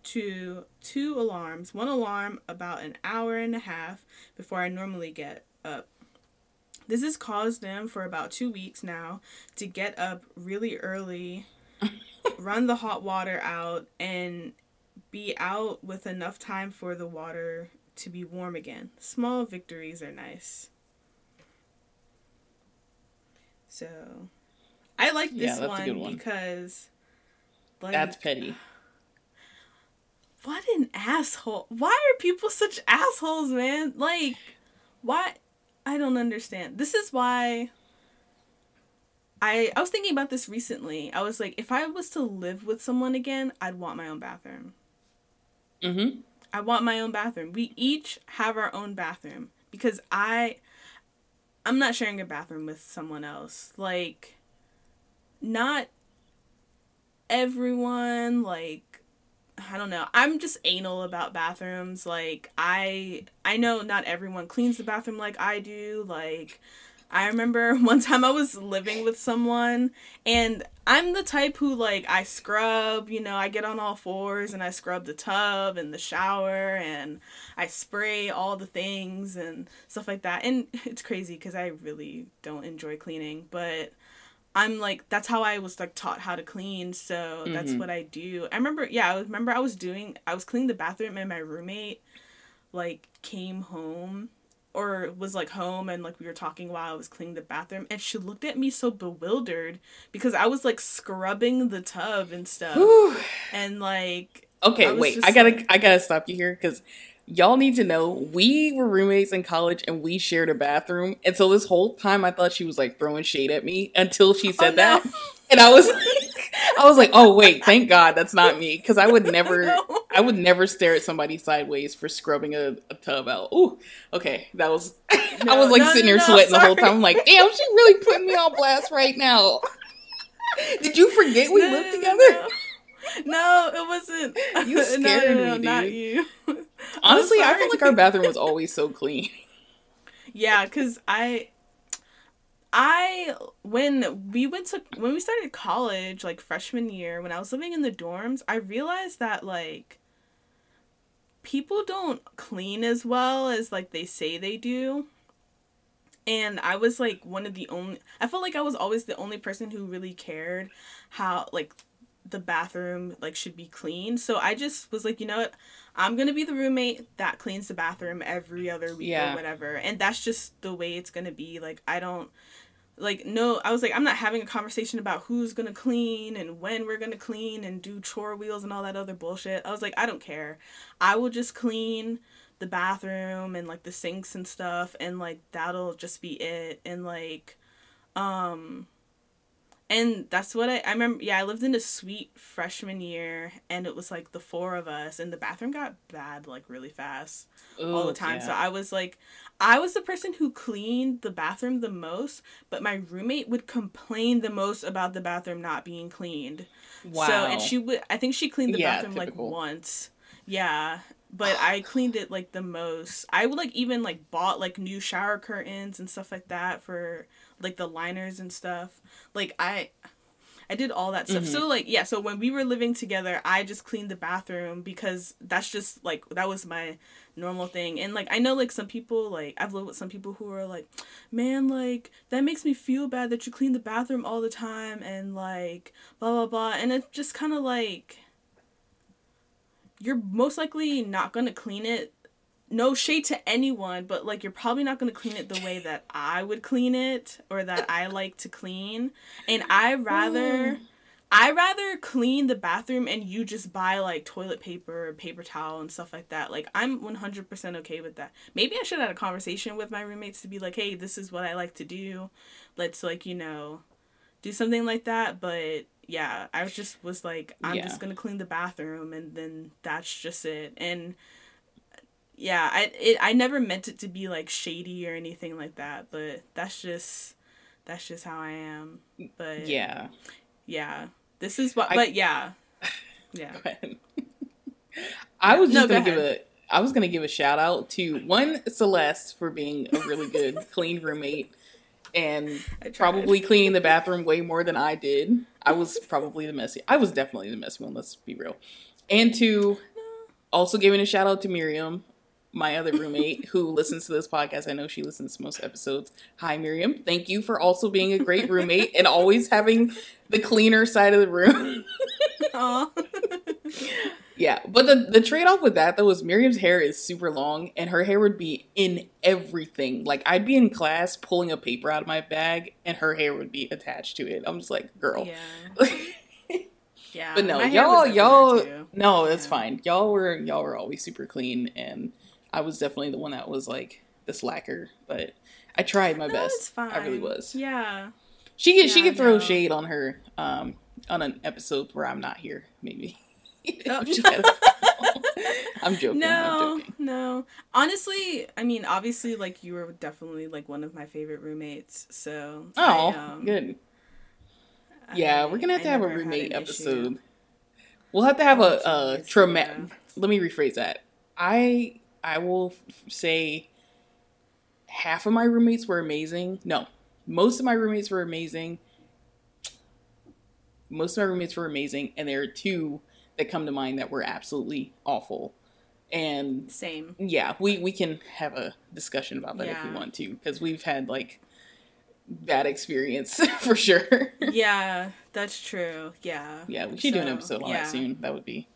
Speaker 1: to two alarms, one alarm about an hour and a half before I normally get up. This has caused them for about two weeks now to get up really early, run the hot water out, and be out with enough time for the water to be warm again. Small victories are nice. So, I like this
Speaker 2: a
Speaker 1: one,
Speaker 2: one.
Speaker 1: because like
Speaker 2: That's petty.
Speaker 1: what an asshole. Why are people such assholes, man? Like why I don't understand. This is why I I was thinking about this recently. I was like if I was to live with someone again, I'd want my own bathroom.
Speaker 2: Mm-hmm.
Speaker 1: I want my own bathroom. We each have our own bathroom because I I'm not sharing a bathroom with someone else. Like not everyone like I don't know. I'm just anal about bathrooms. Like I I know not everyone cleans the bathroom like I do. Like I remember one time I was living with someone and I'm the type who like I scrub, you know, I get on all fours and I scrub the tub and the shower and I spray all the things and stuff like that. And it's crazy cuz I really don't enjoy cleaning, but I'm like that's how I was like taught how to clean, so that's
Speaker 2: Mhm.
Speaker 1: what I do. I remember yeah, I remember I was doing I was cleaning the bathroom and my roommate like came home or was like home and like we were talking while I was cleaning the bathroom and she looked at me so bewildered because I was like scrubbing the tub and stuff
Speaker 2: Whew.
Speaker 1: and like
Speaker 2: Okay,
Speaker 1: was
Speaker 2: wait. I gotta
Speaker 1: like-
Speaker 2: I gotta stop you here because y'all need to know we were roommates in college and we shared a bathroom. And so this whole time I thought she was like throwing shade at me until she oh, said
Speaker 1: Oh,
Speaker 2: that. And I was like, I was like, oh wait, thank God that's not me. Cause I would never
Speaker 1: No.
Speaker 2: I would never stare at somebody sideways for scrubbing a, a tub out. Ooh, okay. That was I was like
Speaker 1: no,
Speaker 2: sitting here
Speaker 1: no,
Speaker 2: sweating the whole time. I'm like, damn, she really putting me on blast right now. Did you forget we
Speaker 1: No,
Speaker 2: lived together?
Speaker 1: No, No, it wasn't.
Speaker 2: You scared
Speaker 1: no, no,
Speaker 2: me,
Speaker 1: not
Speaker 2: dude.
Speaker 1: you.
Speaker 2: Honestly, I
Speaker 1: sorry.
Speaker 2: felt like our bathroom was always so clean.
Speaker 1: Yeah, cause I, I when we went to when we started college, like freshman year, when I was living in the dorms, I realized that like people don't clean as well as like they say they do. And I was like one of the only I felt like I was always the only person who really cared how like the bathroom like should be clean. So I just was like, you know what? I'm gonna be the roommate that cleans the bathroom every other week
Speaker 2: Yeah.
Speaker 1: or whatever. And that's just the way it's gonna be. Like I don't like no I was like, I'm not having a conversation about who's gonna clean and when we're gonna clean and do chore wheels and all that other bullshit. I was like, I don't care. I will just clean the bathroom and like the sinks and stuff and like that'll just be it. And like um and that's what I, I remember. Yeah, I lived in a suite freshman year, and it was like the four of us, and the bathroom got bad like really fast all the
Speaker 2: Ooh,
Speaker 1: time. So. I was like, I was the person who cleaned the bathroom the most, but my roommate would complain the most about the bathroom not being cleaned.
Speaker 2: wow.
Speaker 1: So and she would, I think she cleaned the
Speaker 2: Yeah,
Speaker 1: bathroom
Speaker 2: typical.
Speaker 1: like once. Yeah, but I cleaned it like the most. I would like even like bought like new shower curtains and stuff like that for like the liners and stuff. Like I I did all that stuff.
Speaker 2: Mm-hmm.
Speaker 1: So like yeah, so when we were living together, I just cleaned the bathroom because that's just like that was my normal thing. And like I know like some people like I've lived with some people who are like, "Man, like that makes me feel bad that you clean the bathroom all the time and like blah blah blah." And it's just kind of like you're most likely not going to clean it no shade to anyone, but like you're probably not going to clean it the way that I would clean it or that I like to clean. And I rather oh. I rather clean the bathroom and you just buy like toilet paper, paper towel and stuff like that. Like I'm 100% okay with that. Maybe I should have had a conversation with my roommates to be like, "Hey, this is what I like to do. Let's like, you know, do something like that." But yeah, I was just was like, I'm
Speaker 2: Yeah.
Speaker 1: just going to clean the bathroom and then that's just it. And yeah, I it I never meant it to be like shady or anything like that, but that's just that's just how I am. But
Speaker 2: yeah.
Speaker 1: yeah. This is what
Speaker 2: I-
Speaker 1: but yeah. Yeah.
Speaker 2: I was just
Speaker 1: go
Speaker 2: gonna give a I was gonna give a shout out to one Saleste for being a really good clean roommate and probably cleaning the bathroom way more than I did. I was probably the messy. I was definitely the messy one. Let's be real. And to also giving a shout out to Miriam, my other roommate who listens to this podcast. I know she listens to most episodes. Hi, Miriam. Thank you for also being a great roommate and always having the cleaner side of the room. Yeah, but the the trade off with that though was Miriam's hair is super long and her hair would be in everything. Like I'd be in class pulling a paper out of my bag and her hair would be attached to it. I'm just like, girl.
Speaker 1: yeah. Yeah.
Speaker 2: but no, y'all y'all no, it's
Speaker 1: Yeah.
Speaker 2: fine. Y'all were y'all were always super clean and I was definitely the one that was like the slacker, but I tried my
Speaker 1: No,
Speaker 2: best. I really was.
Speaker 1: Yeah.
Speaker 2: She could she could throw
Speaker 1: no.
Speaker 2: shade on her um on an episode where I'm not here, maybe.
Speaker 1: Oh.
Speaker 2: She had a- I'm joking. I'm
Speaker 1: No,
Speaker 2: joking.
Speaker 1: no. Honestly, I mean, obviously, like you were definitely like one of my favorite roommates. So.
Speaker 2: Oh,
Speaker 1: I, um,
Speaker 2: good.
Speaker 1: I-
Speaker 2: Yeah, we're gonna have
Speaker 1: I
Speaker 2: to have a roommate
Speaker 1: an issue.
Speaker 2: episode. We'll have to have a, a traumatic. Let me rephrase that. I I will f- say half of my roommates were amazing. No, most of my roommates were amazing. Most of my roommates were amazing, and there are two that come to mind that were absolutely awful. And
Speaker 1: Same.
Speaker 2: yeah, we we can have a discussion about that if we want to, because we've had like bad experience for sure.
Speaker 1: Yeah, that's true. Yeah.
Speaker 2: Yeah, we should do an episode on
Speaker 1: yeah.
Speaker 2: that soon. That would be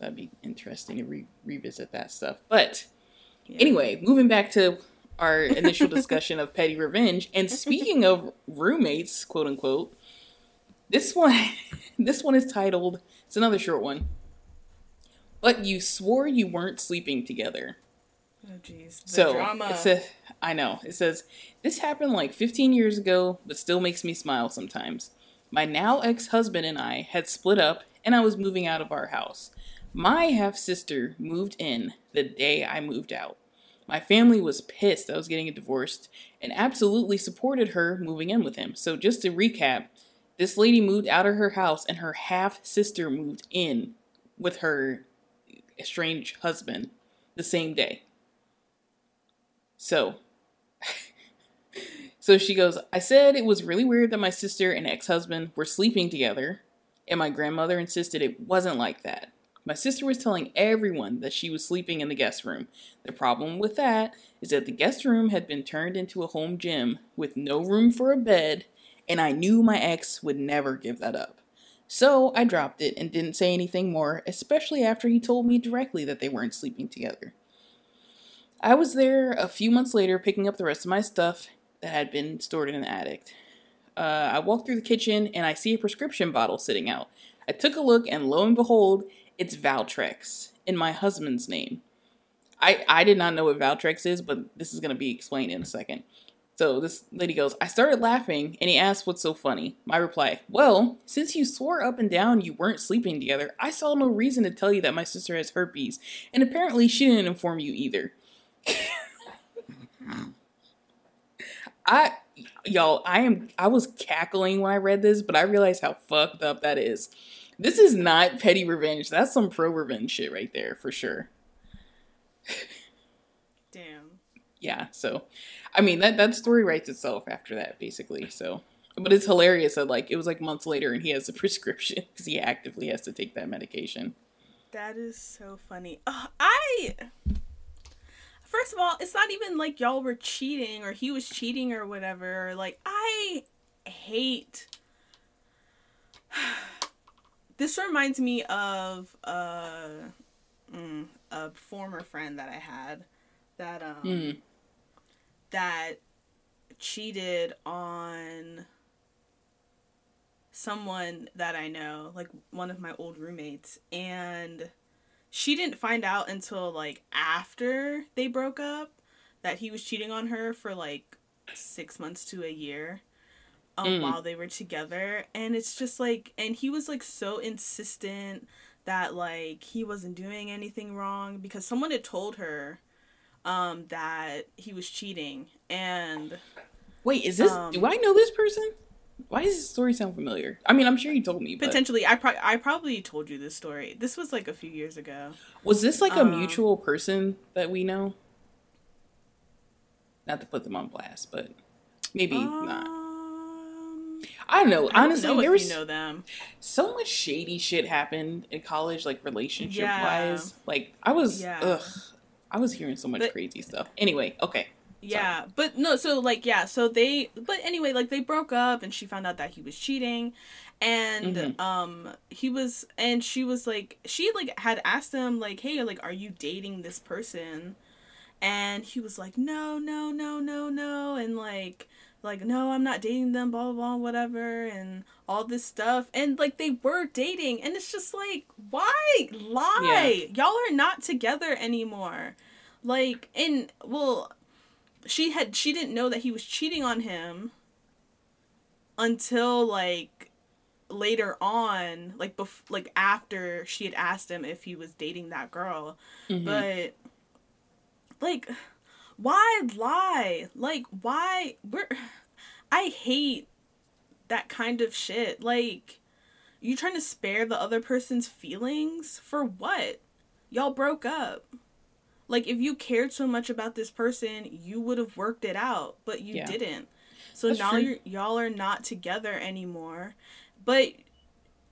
Speaker 2: that'd be interesting to re- revisit that stuff. But
Speaker 1: Yeah.
Speaker 2: anyway, moving back to our initial discussion of petty revenge, and speaking of roommates, quote unquote, this one this one is titled. It's another short one. But you swore you weren't sleeping together.
Speaker 1: Oh, jeez.
Speaker 2: So
Speaker 1: drama.
Speaker 2: it says, I know. It says, This happened like 15 years ago, but still makes me smile sometimes. My now ex husband and I had split up, and I was moving out of our house. My half sister moved in the day I moved out. My family was pissed I was getting a divorced and absolutely supported her moving in with him. So, just to recap, this lady moved out of her house, and her half sister moved in with her estranged husband the same day. So, so she goes, I said it was really weird that my sister and ex husband were sleeping together, and my grandmother insisted it wasn't like that. My sister was telling everyone that she was sleeping in the guest room. The problem with that is that the guest room had been turned into a home gym with no room for a bed, and I knew my ex would never give that up. So I dropped it and didn't say anything more, especially after he told me directly that they weren't sleeping together. I was there a few months later picking up the rest of my stuff that had been stored in an attic. Uh, I walk through the kitchen and I see a prescription bottle sitting out. I took a look and lo and behold, it's Valtrex in my husband's name. I, I did not know what Valtrex is, but this is going to be explained in a second. So this lady goes, I started laughing and he asked what's so funny. My reply, Well, since you swore up and down you weren't sleeping together, I saw no reason to tell you that my sister has herpes, and apparently she didn't inform you either. I y'all, I am I was cackling when I read this, but I realized how fucked up that is. This is not petty revenge. That's some pro revenge shit right there for sure.
Speaker 1: Damn.
Speaker 2: Yeah, so I mean that that story writes itself after that basically. So but it's hilarious that like it was like months later and he has a prescription because he actively has to take that medication.
Speaker 1: That is so funny. Uh, I first of all, it's not even like y'all were cheating or he was cheating or whatever. Like I hate. This reminds me of uh, mm, a former friend that I had that um
Speaker 2: Mm.
Speaker 1: that cheated on someone that I know, like one of my old roommates, and she didn't find out until like after they broke up that he was cheating on her for like six months to a year um,
Speaker 2: Mm.
Speaker 1: while they were together and it's just like and he was like so insistent that like he wasn't doing anything wrong because someone had told her um that he was cheating and
Speaker 2: Wait, is this
Speaker 1: Um,
Speaker 2: do I know this person? Why does this story sound familiar? I mean, I'm sure you told me, but
Speaker 1: potentially I pro- I probably told you this story. This was like a few years ago.
Speaker 2: was this like a
Speaker 1: um,
Speaker 2: mutual person that we know? Not to put them on blast, but maybe not. I don't know.
Speaker 1: I don't
Speaker 2: Honestly,
Speaker 1: know
Speaker 2: there was
Speaker 1: you know them.
Speaker 2: so much shady shit happened in college, like relationship wise. Like I was,
Speaker 1: Yeah.
Speaker 2: ugh, I was hearing so much
Speaker 1: But-
Speaker 2: crazy stuff. Anyway, okay,
Speaker 1: Yeah, but no, so like yeah, so they but anyway, like they broke up and she found out that he was cheating and
Speaker 2: Mhm.
Speaker 1: um he was and she was like she like had asked him like, "Hey, like are you dating this person?" And he was like, "No, no, no, no, no." And like like, "No, I'm not dating them, blah blah blah, whatever." And all this stuff. And like they were dating and it's just like, "Why lie? Y'all are not together anymore." Like and well she had she didn't know that he was cheating on him until like later on like bef- like after she had asked him if he was dating that girl
Speaker 2: Mhm.
Speaker 1: but like why lie? Like why we're i hate that kind of shit. Like you trying to spare the other person's feelings? For what? Y'all broke up. Like if you cared so much about this person you would have worked it out but you
Speaker 2: Yeah.
Speaker 1: didn't. So
Speaker 2: That's
Speaker 1: now you're y'all are not together anymore. But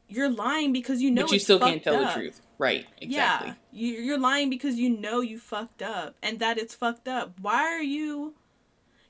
Speaker 1: you're lying because you know
Speaker 2: but you still can't tell
Speaker 1: up.
Speaker 2: the truth, right? Exactly.
Speaker 1: Yeah, you, you're lying because you know you fucked up and that it's fucked up. Why are you?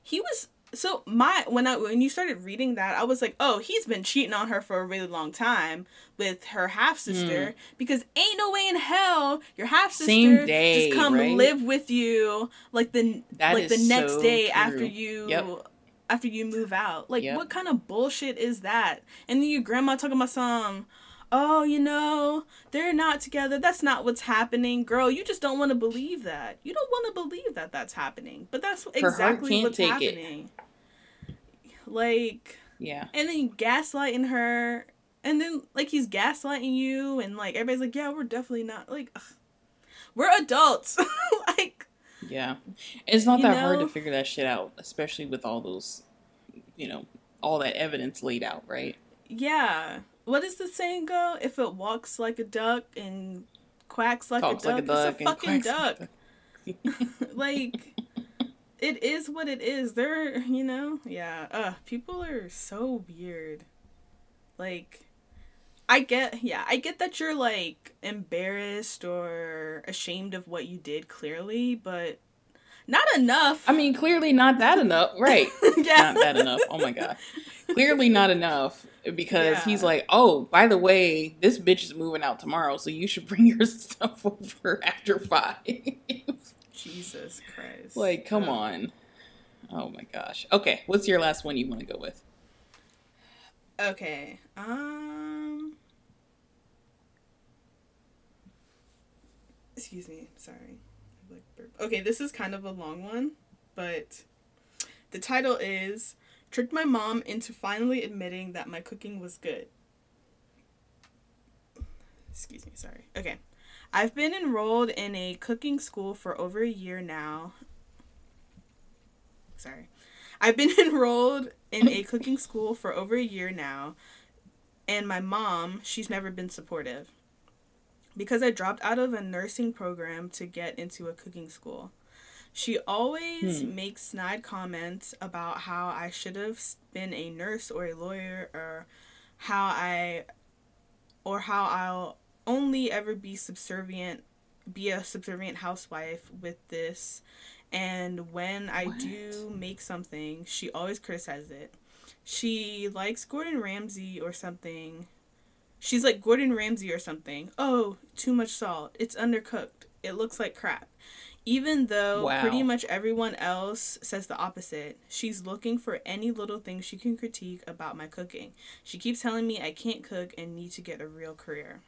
Speaker 1: He was so my when I when you started reading that, I was like, oh, he's been cheating on her for a really long time with her half hmm. sister because ain't no way in hell your half sister just come
Speaker 2: right?
Speaker 1: live with you like the
Speaker 2: That
Speaker 1: like the next
Speaker 2: so
Speaker 1: day
Speaker 2: true.
Speaker 1: after you.
Speaker 2: Yep.
Speaker 1: After you move out, like
Speaker 2: Yep.
Speaker 1: what kind of bullshit is that? And then your grandma talking about some, oh, you know, they're not together. That's not what's happening, girl. You just don't want to believe that. You don't want to believe that that's happening, but that's
Speaker 2: heart
Speaker 1: exactly what's
Speaker 2: take it.
Speaker 1: happening. Like,
Speaker 2: Yeah.
Speaker 1: and then gaslighting her, and then like he's gaslighting you, and like everybody's like, yeah, we're definitely not like, ugh. we're adults, like.
Speaker 2: Yeah. It's not
Speaker 1: You
Speaker 2: that hard to figure that shit out, especially with all those, you know, all that evidence laid out, right?
Speaker 1: Yeah. What does the saying go? If it walks like a duck and quacks like,
Speaker 2: Talks
Speaker 1: a, duck,
Speaker 2: like a duck
Speaker 1: it's a fucking
Speaker 2: like
Speaker 1: duck.
Speaker 2: a duck.
Speaker 1: like it is what it is. They're you know, yeah. Uh people are so weird. Like I get yeah, I get that you're like embarrassed or ashamed of what you did clearly, but Not enough.
Speaker 2: I mean, clearly not that enough. Right. yeah. Not that enough. Oh my god. Clearly not enough because yeah. he's like, "Oh, by the way, this bitch is moving out tomorrow, so you should bring your stuff over after 5."
Speaker 1: Jesus Christ.
Speaker 2: Like, come on. Oh my gosh. Okay, what's your last one you want to go with?
Speaker 1: Okay. Um Excuse me. Sorry. Okay, this is kind of a long one, but the title is Tricked My Mom into Finally Admitting That My Cooking Was Good. Excuse me, sorry. Okay. I've been enrolled in a cooking school for over a year now. Sorry. I've been enrolled in a cooking school for over a year now, and my mom, she's never been supportive because I dropped out of a nursing program to get into a cooking school. She always hmm. makes snide comments about how I should have been a nurse or a lawyer or how I or how I'll only ever be subservient be a subservient housewife with this and when I what? do make something, she always criticizes it. She likes Gordon Ramsay or something She's like Gordon Ramsay or something. Oh, too much salt. It's undercooked. It looks like crap. Even though wow. pretty much everyone else says the opposite, she's looking for any little thing she can critique about my cooking. She keeps telling me I can't cook and need to get a real career.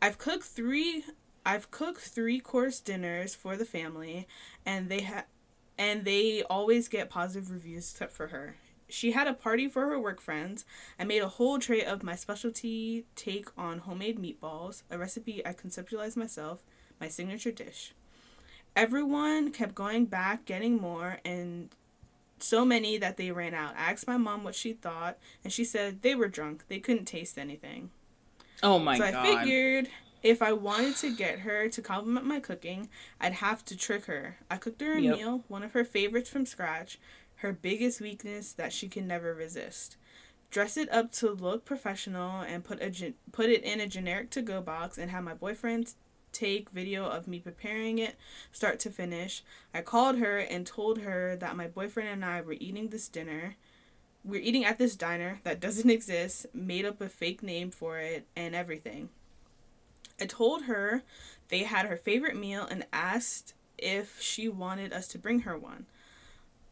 Speaker 1: I've cooked 3 I've cooked 3 course dinners for the family and they have and they always get positive reviews except for her she had a party for her work friends. I made a whole tray of my specialty take on homemade meatballs, a recipe I conceptualized myself, my signature dish. Everyone kept going back, getting more, and so many that they ran out. I asked my mom what she thought, and she said they were drunk. They couldn't taste anything.
Speaker 2: Oh my so god.
Speaker 1: So I figured if I wanted to get her to compliment my cooking, I'd have to trick her. I cooked her a yep. meal, one of her favorites from scratch, her biggest weakness that she can never resist. Dress it up to look professional and put a gen- put it in a generic to go box and have my boyfriend take video of me preparing it start to finish. I called her and told her that my boyfriend and I were eating this dinner. We're eating at this diner that doesn't exist, made up a fake name for it and everything. I told her they had her favorite meal and asked if she wanted us to bring her one.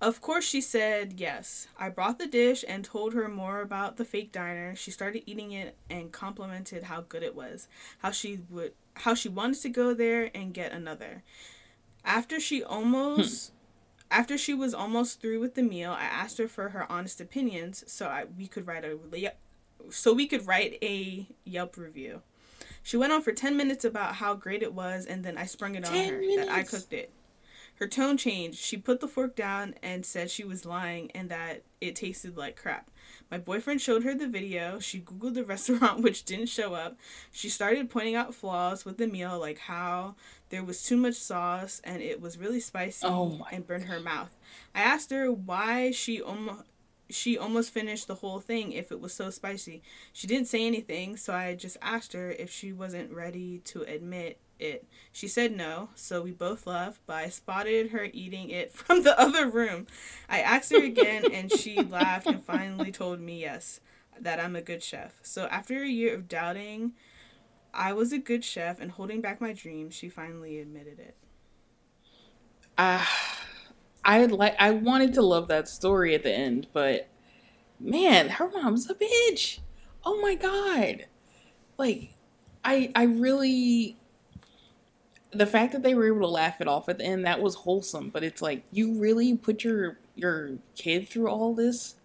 Speaker 1: Of course, she said yes. I brought the dish and told her more about the fake diner. She started eating it and complimented how good it was, how she would, how she wanted to go there and get another. After she almost, hmm. after she was almost through with the meal, I asked her for her honest opinions so I, we could write a, so we could write a Yelp review. She went on for ten minutes about how great it was, and then I sprung it on her minutes. that I cooked it. Her tone changed. She put the fork down and said she was lying and that it tasted like crap. My boyfriend showed her the video. She Googled the restaurant, which didn't show up. She started pointing out flaws with the meal, like how there was too much sauce and it was really spicy oh and burned her mouth. I asked her why she almost she almost finished the whole thing if it was so spicy. She didn't say anything, so I just asked her if she wasn't ready to admit it. She said no, so we both left, but I spotted her eating it from the other room. I asked her again, and she laughed and finally told me yes, that I'm a good chef. So after a year of doubting I was a good chef and holding back my dreams, she finally admitted it.
Speaker 2: Ah. Uh, I like I wanted to love that story at the end, but man, her mom's a bitch. Oh my god. Like I I really the fact that they were able to laugh it off at the end that was wholesome but it's like you really put your your kid through all this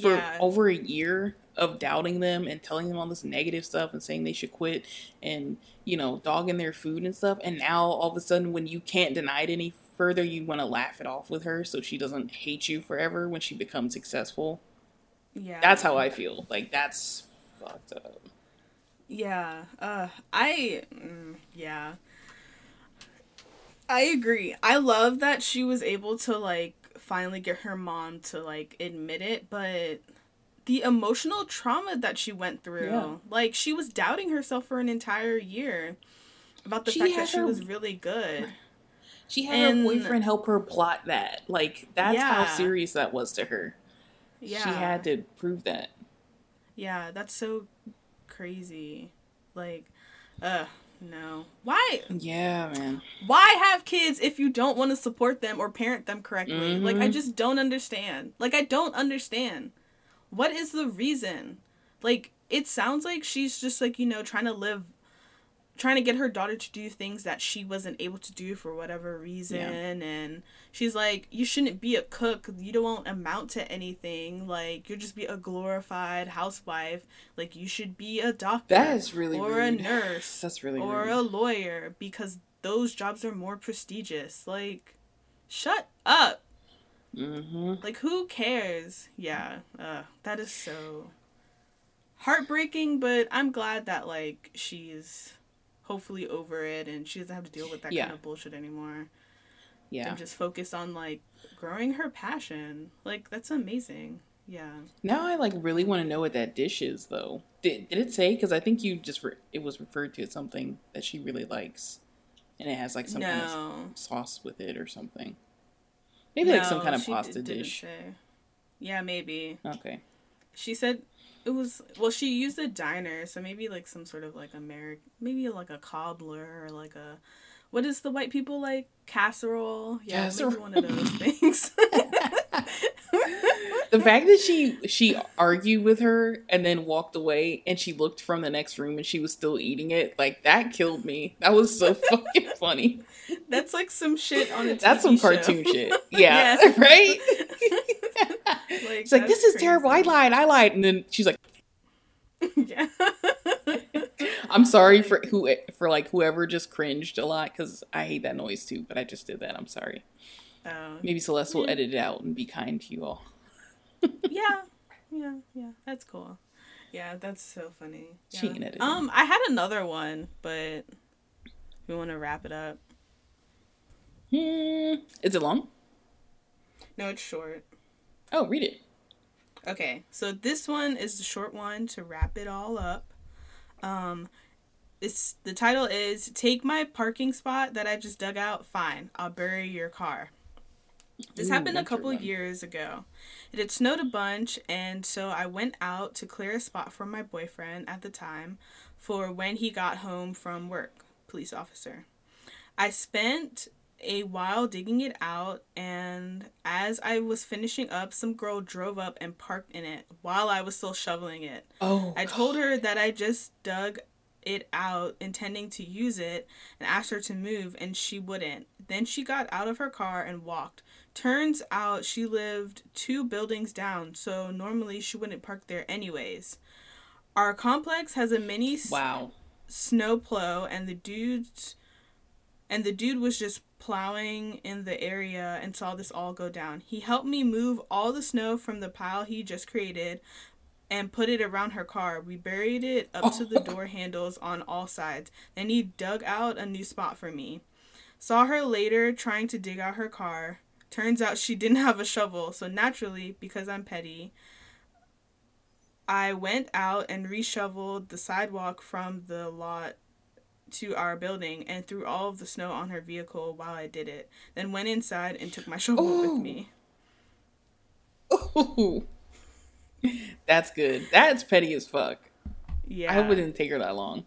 Speaker 2: for yeah. over a year of doubting them and telling them all this negative stuff and saying they should quit and you know dogging their food and stuff. And now all of a sudden when you can't deny it any further you want to laugh it off with her so she doesn't hate you forever when she becomes successful. Yeah. That's how i feel. Like that's fucked up.
Speaker 1: Yeah. Uh i mm, yeah I agree. I love that she was able to like finally get her mom to like admit it, but the emotional trauma that she went through, yeah. like she was doubting herself for an entire year about the she fact that she her, was really good.
Speaker 2: She had and, her boyfriend help her plot that. Like that's yeah. how serious that was to her. Yeah. She had to prove that.
Speaker 1: Yeah, that's so crazy. Like, uh, no. Why?
Speaker 2: Yeah, man.
Speaker 1: Why have kids if you don't want to support them or parent them correctly? Mm-hmm. Like, I mm-hmm. just don't understand. Like, I don't understand. What is the reason? Like, it sounds like she's just like, you know, trying to live trying to get her daughter to do things that she wasn't able to do for whatever reason yeah. and she's like you shouldn't be a cook you don't amount to anything like you'll just be a glorified housewife like you should be a doctor
Speaker 2: that is really
Speaker 1: or
Speaker 2: rude.
Speaker 1: a nurse
Speaker 2: that's really
Speaker 1: or
Speaker 2: rude.
Speaker 1: a lawyer because those jobs are more prestigious like shut up
Speaker 2: mm-hmm.
Speaker 1: like who cares yeah uh, that is so heartbreaking but i'm glad that like she's hopefully over it and she doesn't have to deal with that yeah. kind of bullshit anymore. Yeah. And just focus on like growing her passion. Like that's amazing. Yeah.
Speaker 2: Now I like really want to know what that dish is though. Did did it say cuz I think you just re- it was referred to as something that she really likes and it has like some no. kind of sauce with it or something. Maybe no, like some kind of pasta d- dish. Say.
Speaker 1: Yeah, maybe.
Speaker 2: Okay.
Speaker 1: She said it was well she used a diner so maybe like some sort of like american maybe like a cobbler or like a what is the white people like? Casserole? Yeah casserole. maybe one of those things
Speaker 2: the fact that she she argued with her and then walked away and she looked from the next room and she was still eating it like that killed me. That was so fucking funny.
Speaker 1: That's like some shit on a TV
Speaker 2: that's some cartoon
Speaker 1: show.
Speaker 2: shit. Yeah, yeah. right? Like, she's like this is crazy. terrible. I lied. I lied. And then she's like yeah. I'm sorry for who for like whoever just cringed a lot because i hate that noise too but i just did that. I'm sorry. Oh. maybe Saleste will edit it out and be kind to you all
Speaker 1: yeah, yeah, yeah. That's cool. Yeah, that's so funny. Yeah.
Speaker 2: Can
Speaker 1: Um, I had another one, but we want to wrap it up.
Speaker 2: Hmm. Is it long?
Speaker 1: No, it's short.
Speaker 2: Oh, read it.
Speaker 1: Okay, so this one is the short one to wrap it all up. Um, it's the title is "Take my parking spot that I just dug out. Fine, I'll bury your car." This Ooh, happened a couple years ago. It had snowed a bunch, and so I went out to clear a spot for my boyfriend at the time for when he got home from work, police officer. I spent a while digging it out, and as I was finishing up, some girl drove up and parked in it while I was still shoveling it.
Speaker 2: Oh,
Speaker 1: I told her that I just dug it out intending to use it and asked her to move, and she wouldn't. Then she got out of her car and walked. Turns out she lived two buildings down, so normally she wouldn't park there anyways. Our complex has a mini
Speaker 2: wow
Speaker 1: snow plow, and the dudes and the dude was just plowing in the area and saw this all go down. He helped me move all the snow from the pile he just created and put it around her car. We buried it up to the door handles on all sides. Then he dug out a new spot for me. Saw her later trying to dig out her car. Turns out she didn't have a shovel, so naturally, because I'm petty, I went out and reshoveled the sidewalk from the lot to our building and threw all of the snow on her vehicle while I did it. Then went inside and took my shovel Ooh. with me.
Speaker 2: Ooh. That's good. That's petty as fuck. Yeah. I hope it didn't take her that long.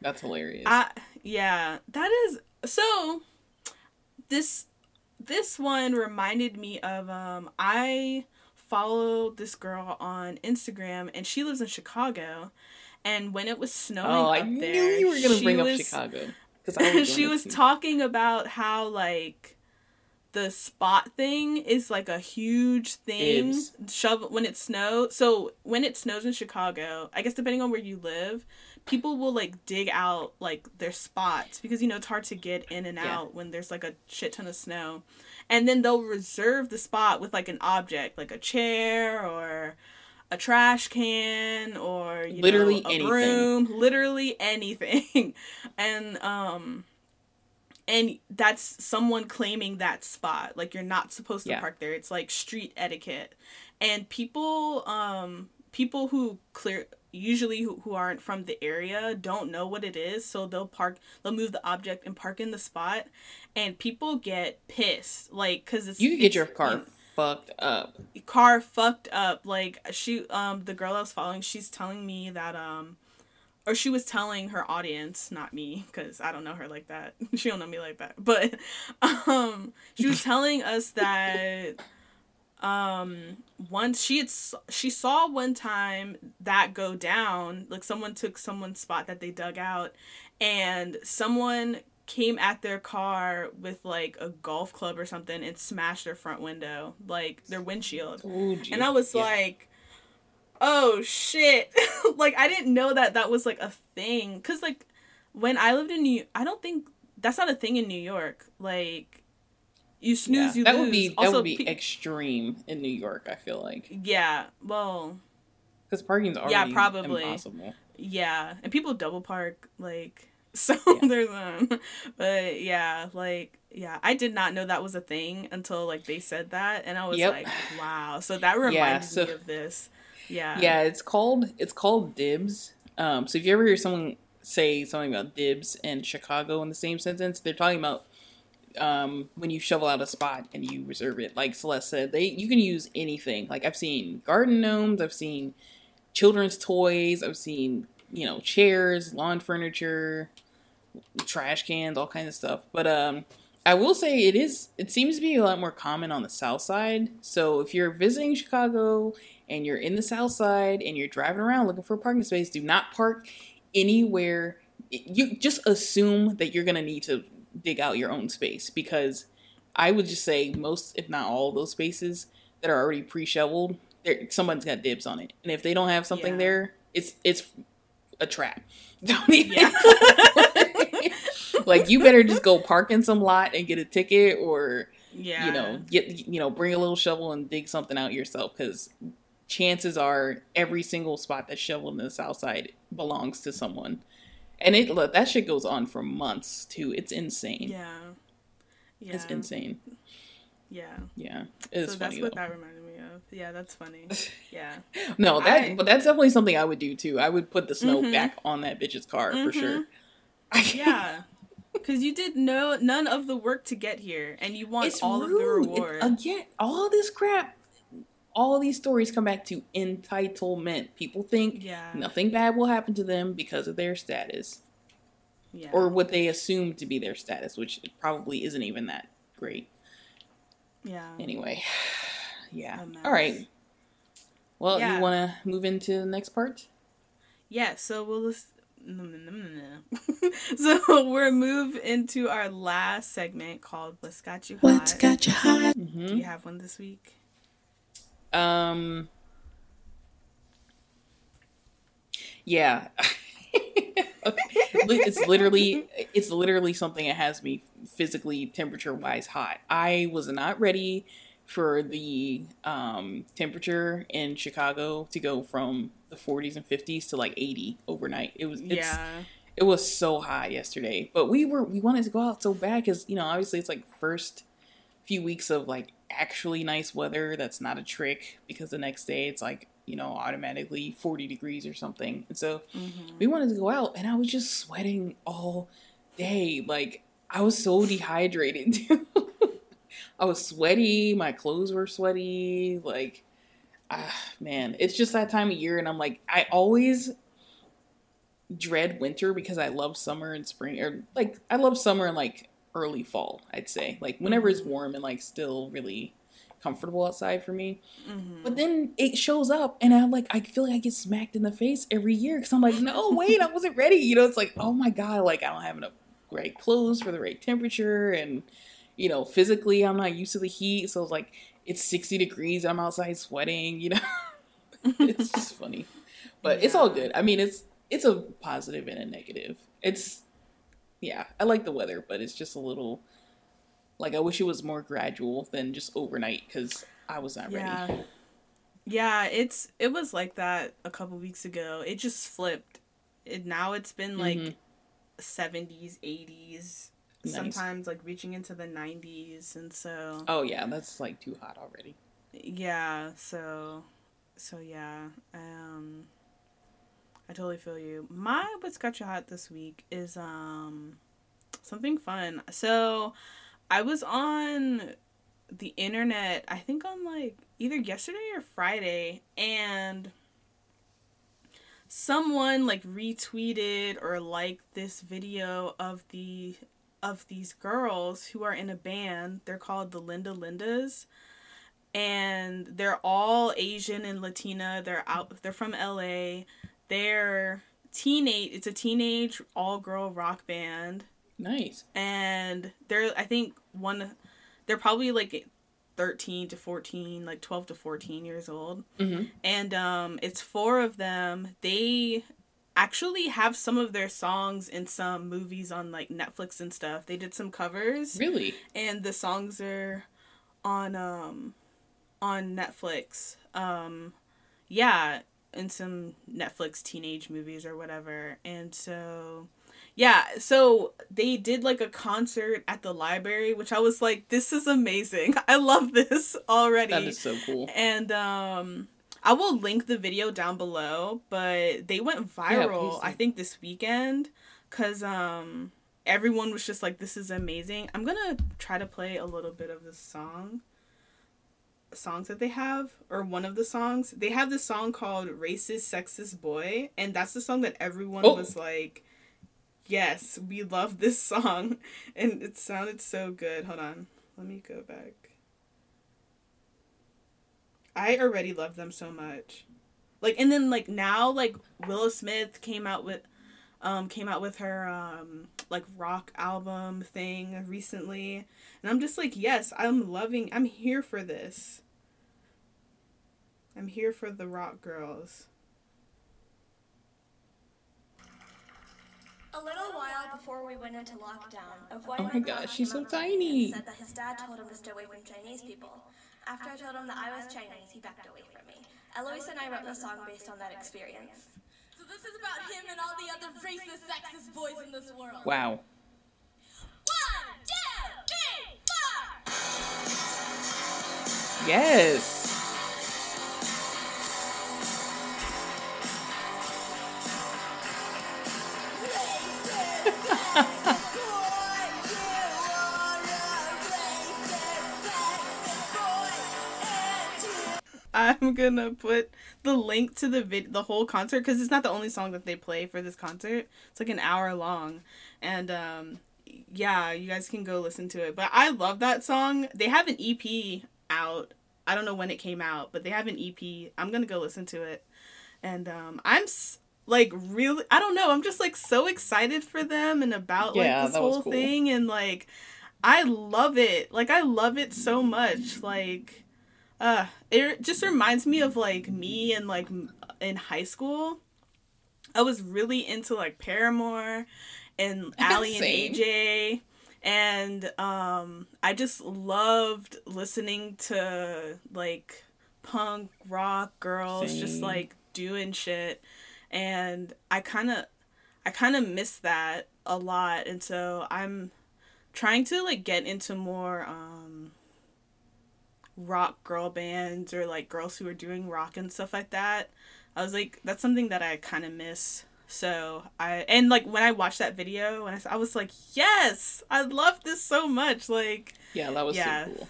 Speaker 2: That's hilarious.
Speaker 1: I, yeah, that is so this this one reminded me of um I follow this girl on Instagram and she lives in Chicago and when it was snowing oh, I knew there,
Speaker 2: you were gonna bring was, up Chicago
Speaker 1: she was talking about how like the spot thing is like a huge thing. Ibs. Shove when it snows. So when it snows in Chicago, I guess depending on where you live, people will like dig out like their spots because you know it's hard to get in and out yeah. when there's like a shit ton of snow and then they'll reserve the spot with like an object like a chair or a trash can or literally know, a anything. broom literally anything and um and that's someone claiming that spot like you're not supposed to yeah. park there it's like street etiquette and people um people who clear usually who, who aren't from the area don't know what it is so they'll park they'll move the object and park in the spot and people get pissed like because it's
Speaker 2: You could get your car fucked up.
Speaker 1: car fucked up like she um the girl i was following she's telling me that um or she was telling her audience not me because i don't know her like that she don't know me like that but um she was telling us that um once she had she saw one time that go down like someone took someone's spot that they dug out and someone came at their car with like a golf club or something and smashed their front window like their windshield
Speaker 2: you.
Speaker 1: and i was
Speaker 2: Yeah.
Speaker 1: like oh shit like i didn't know that that was like a thing because like when i lived in new i don't think that's not a thing in new york like you snooze
Speaker 2: Yeah,
Speaker 1: you
Speaker 2: that
Speaker 1: lose
Speaker 2: would be that would be
Speaker 1: pe-
Speaker 2: extreme in New York. I feel like
Speaker 1: yeah well
Speaker 2: because parking's already
Speaker 1: Yeah, probably.
Speaker 2: impossible.
Speaker 1: yeah and people double park like so
Speaker 2: Yeah.
Speaker 1: there's um but yeah like yeah i did not know that was a thing until like they said that and i was
Speaker 2: Yep.
Speaker 1: like wow so that reminded
Speaker 2: so-
Speaker 1: me of this yeah
Speaker 2: Yeah, it's called it's called dibs. Um, so if you ever hear someone say something about dibs and Chicago in the same sentence, they're talking about um, when you shovel out a spot and you reserve it. Like Saleste said, they you can use anything. Like I've seen garden gnomes, I've seen children's toys, I've seen you know chairs, lawn furniture, trash cans, all kinds of stuff. But um, I will say it is it seems to be a lot more common on the south side. So if you're visiting Chicago and you're in the south side and you're driving around looking for a parking space, do not park anywhere. You just assume that you're gonna need to dig out your own space because I would just say most, if not all, those spaces that are already pre-shoveled, there someone's got dibs on it, and if they don't have something
Speaker 1: Yeah.
Speaker 2: there, it's it's a trap. Don't even.
Speaker 1: Yeah.
Speaker 2: like you better just go park in some lot and get a ticket, or
Speaker 1: yeah
Speaker 2: you know get you know bring a little shovel and dig something out yourself because chances are every single spot that's shoveled in the south side belongs to someone and it look, that shit goes on for months too. It's insane.
Speaker 1: Yeah. Yeah.
Speaker 2: It's insane.
Speaker 1: Yeah.
Speaker 2: Yeah. It's
Speaker 1: so that's
Speaker 2: funny
Speaker 1: what
Speaker 2: though.
Speaker 1: that reminded me of. Yeah that's funny. Yeah.
Speaker 2: No that
Speaker 1: I-
Speaker 2: but that's definitely something i would do too. I would put the snow
Speaker 1: Mhm.
Speaker 2: back on that bitch's car for sure.
Speaker 1: Yeah. Because you did no none of the work to get here and you want
Speaker 2: it's
Speaker 1: all
Speaker 2: rude.
Speaker 1: of the
Speaker 2: It-
Speaker 1: reward.
Speaker 2: again all this crap all these stories come back to entitlement people think
Speaker 1: yeah
Speaker 2: nothing bad will happen to them because of their status
Speaker 1: yeah
Speaker 2: or what they assume to be their status, which probably isn't even that great.
Speaker 1: yeah
Speaker 2: Anyway, yeah. All right. Well,
Speaker 1: Yeah.
Speaker 2: you want to move into the next part?
Speaker 1: Yeah, so we'll just. so we're move into our last segment called "What's Got You Hot."
Speaker 3: What's got you hot?
Speaker 1: Do
Speaker 2: Mm-hmm.
Speaker 1: you have one this week?
Speaker 2: Um. Yeah. it's literally it's literally something that has me physically temperature wise hot. I was not ready for the um, temperature in Chicago to go from the 40s and 50s to like 80 overnight. It was it's,
Speaker 1: yeah,
Speaker 2: it was so hot yesterday but we were we wanted to go out so bad because you know obviously it's like first few weeks of like actually nice weather that's not a trick because the next day it's like you know automatically 40 degrees or something. And so
Speaker 1: mm-hmm.
Speaker 2: we wanted to go out and i was just sweating all day. Like i was so dehydrated i was sweaty my clothes were sweaty like ah man. It's just that time of year and i'm like i always dread winter because I love summer and spring or like I love summer and like early fall, I'd say. Like whenever it's warm and like still really comfortable outside for me.
Speaker 1: Mm-hmm.
Speaker 2: But then it shows up and I'm like I feel like I get smacked in the face every year cuz I'm like, "No, wait, I wasn't ready." You know, it's like, "Oh my god, like I don't have enough right clothes for the right temperature and you know, physically I'm not used to the heat, so it's like it's 60 degrees, I'm outside sweating, you know. it's just funny. But it's all good. I mean, it's it's a positive and a negative. It's yeah, I like the weather, but it's just a little like I wish it was more gradual than just overnight because I was not
Speaker 1: yeah,
Speaker 2: ready.
Speaker 1: yeah. It's it was like that a couple weeks ago. It just flipped. It now it's been like
Speaker 2: Mhm.
Speaker 1: seventies, eighties,
Speaker 2: Nice.
Speaker 1: sometimes like reaching into the nineties, and so
Speaker 2: Oh yeah, that's like too hot already.
Speaker 1: yeah, so so yeah, um, I totally feel you. My what's got you hot this week is um something fun. So I was on the internet, I think on like either yesterday or Friday, and someone like retweeted or liked this video of the of these girls who are in a band. They're called the Linda Lindas. And they're all Asian and Latina. They're out they're from LA. They're teenage it's a teenage all girl rock band.
Speaker 2: Nice.
Speaker 1: And they're I think one they're probably like 13 to 14 like 12 to 14 years old
Speaker 2: Mm-hmm.
Speaker 1: and um it's four of them they actually have some of their songs in some movies on like netflix and stuff they did some covers
Speaker 2: Really?
Speaker 1: and the songs are on um on netflix um yeah in some netflix teenage movies or whatever and so yeah so they did like a concert at the library which i was like this is amazing i love this already
Speaker 2: That is so cool.
Speaker 1: and um I will link the video down below, but they went viral
Speaker 2: do.
Speaker 1: I think this weekend cuz um everyone was just like this is amazing. I'm going to try to play a little bit of the song songs that they have or one of the songs. They have this song called Racist Sexist Boy and that's the song that everyone
Speaker 2: Oh.
Speaker 1: was like yes, we love this song and it sounded so good. Hold on. Let me go back. I already love them so much. Like and then like now like Willow Smith came out with um came out with her um like rock album thing recently and I'm just like yes, I'm loving I'm here for this. I'm here for the rock girls.
Speaker 3: A little while before we went into lockdown, a boy
Speaker 2: Oh my gosh, she's so
Speaker 3: up to me
Speaker 2: tiny.
Speaker 3: Said that his dad told him to stay away from Chinese people. After I told him that I was Chinese, he backed away from me. Eloise and I wrote the song based on that experience.
Speaker 4: This is about him and all the other racist, sexist boys in this world.
Speaker 2: Wow.
Speaker 4: One, two, three, four.
Speaker 2: Yes.
Speaker 1: I'm gonna put the link to the vid- the whole concert because it's not the only song that they play for this concert. It's like an hour long, and um, yeah, you guys can go listen to it. But I love that song. They have an EP out. I don't know when it came out, but they have an EP. I'm gonna go listen to it, and um, I'm s- like really. I don't know. I'm just like so excited for them and about
Speaker 2: Yeah,
Speaker 1: like this whole
Speaker 2: cool.
Speaker 1: thing and like. I love it. Like I love it so much. Like uh it just reminds me of like me and like in high school. I was really into like paramore and aly and aj and um i just loved listening to like punk rock girls just like doing shit. And i kind of i kind of miss that a lot. And so i'm trying to like get into more um rock girl bands or like girls who are doing rock and stuff like that. I was like, that's something that I kind of miss. So I and like when I watched that video and I was like, yes, I love this so much. Like,
Speaker 2: Yeah, that was
Speaker 1: Yeah.
Speaker 2: so cool.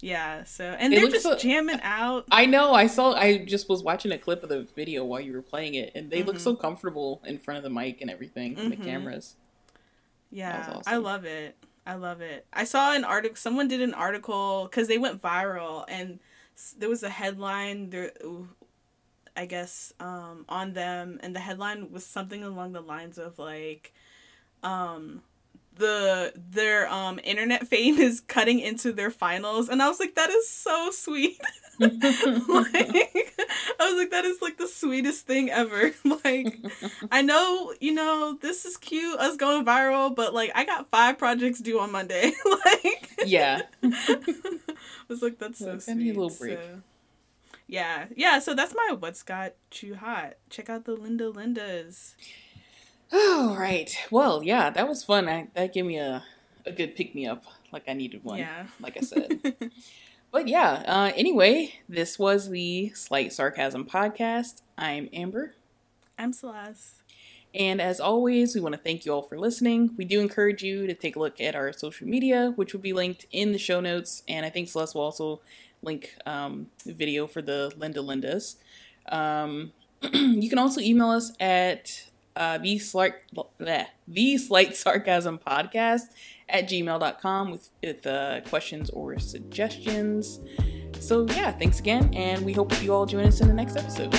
Speaker 1: yeah. So and
Speaker 2: It
Speaker 1: they're just
Speaker 2: so-
Speaker 1: jamming out.
Speaker 2: I know. I saw. I just was watching a clip of the video while you were playing it, and they look
Speaker 1: Mhm.
Speaker 2: so comfortable in front of the mic and everything, and the
Speaker 1: Mhm.
Speaker 2: cameras.
Speaker 1: Yeah,
Speaker 2: was
Speaker 1: I love it. I love it. I saw an article. Someone did an article because they went viral, and there was a headline there. I guess um, on them, and the headline was something along the lines of like, um, the their um internet fame is cutting into their finals, and I was like, that is so sweet. like, I was like, that is like the sweetest thing ever. like, I know, you know, this is cute, us going viral, but like, I got five projects due on Monday. like,
Speaker 2: yeah.
Speaker 1: I was like, that's so
Speaker 2: Like, I
Speaker 1: sweet.
Speaker 2: need a little break.
Speaker 1: So, yeah, yeah. So that's my what's got you hot. Check out the Linda Lindas.
Speaker 2: Oh right. Well, yeah, that was fun. I, that gave me a a good pick me up, like I needed one.
Speaker 1: Yeah.
Speaker 2: Like I said. but yeah. Uh, anyway, this was the Slight Sarcasm podcast. I'm Amber.
Speaker 1: I'm Saleste.
Speaker 2: And as always, we want to thank you all for listening. We do encourage you to take a look at our social media, which will be linked in the show notes. And I think Saleste will also link um, video for the Linda Lindas. Um, you can also email us at uh, the, slight, bleh, the slight sarcasm podcast at gmail.com with, with uh, questions or suggestions. So, yeah, thanks again, and we hope you all join us in the next episode.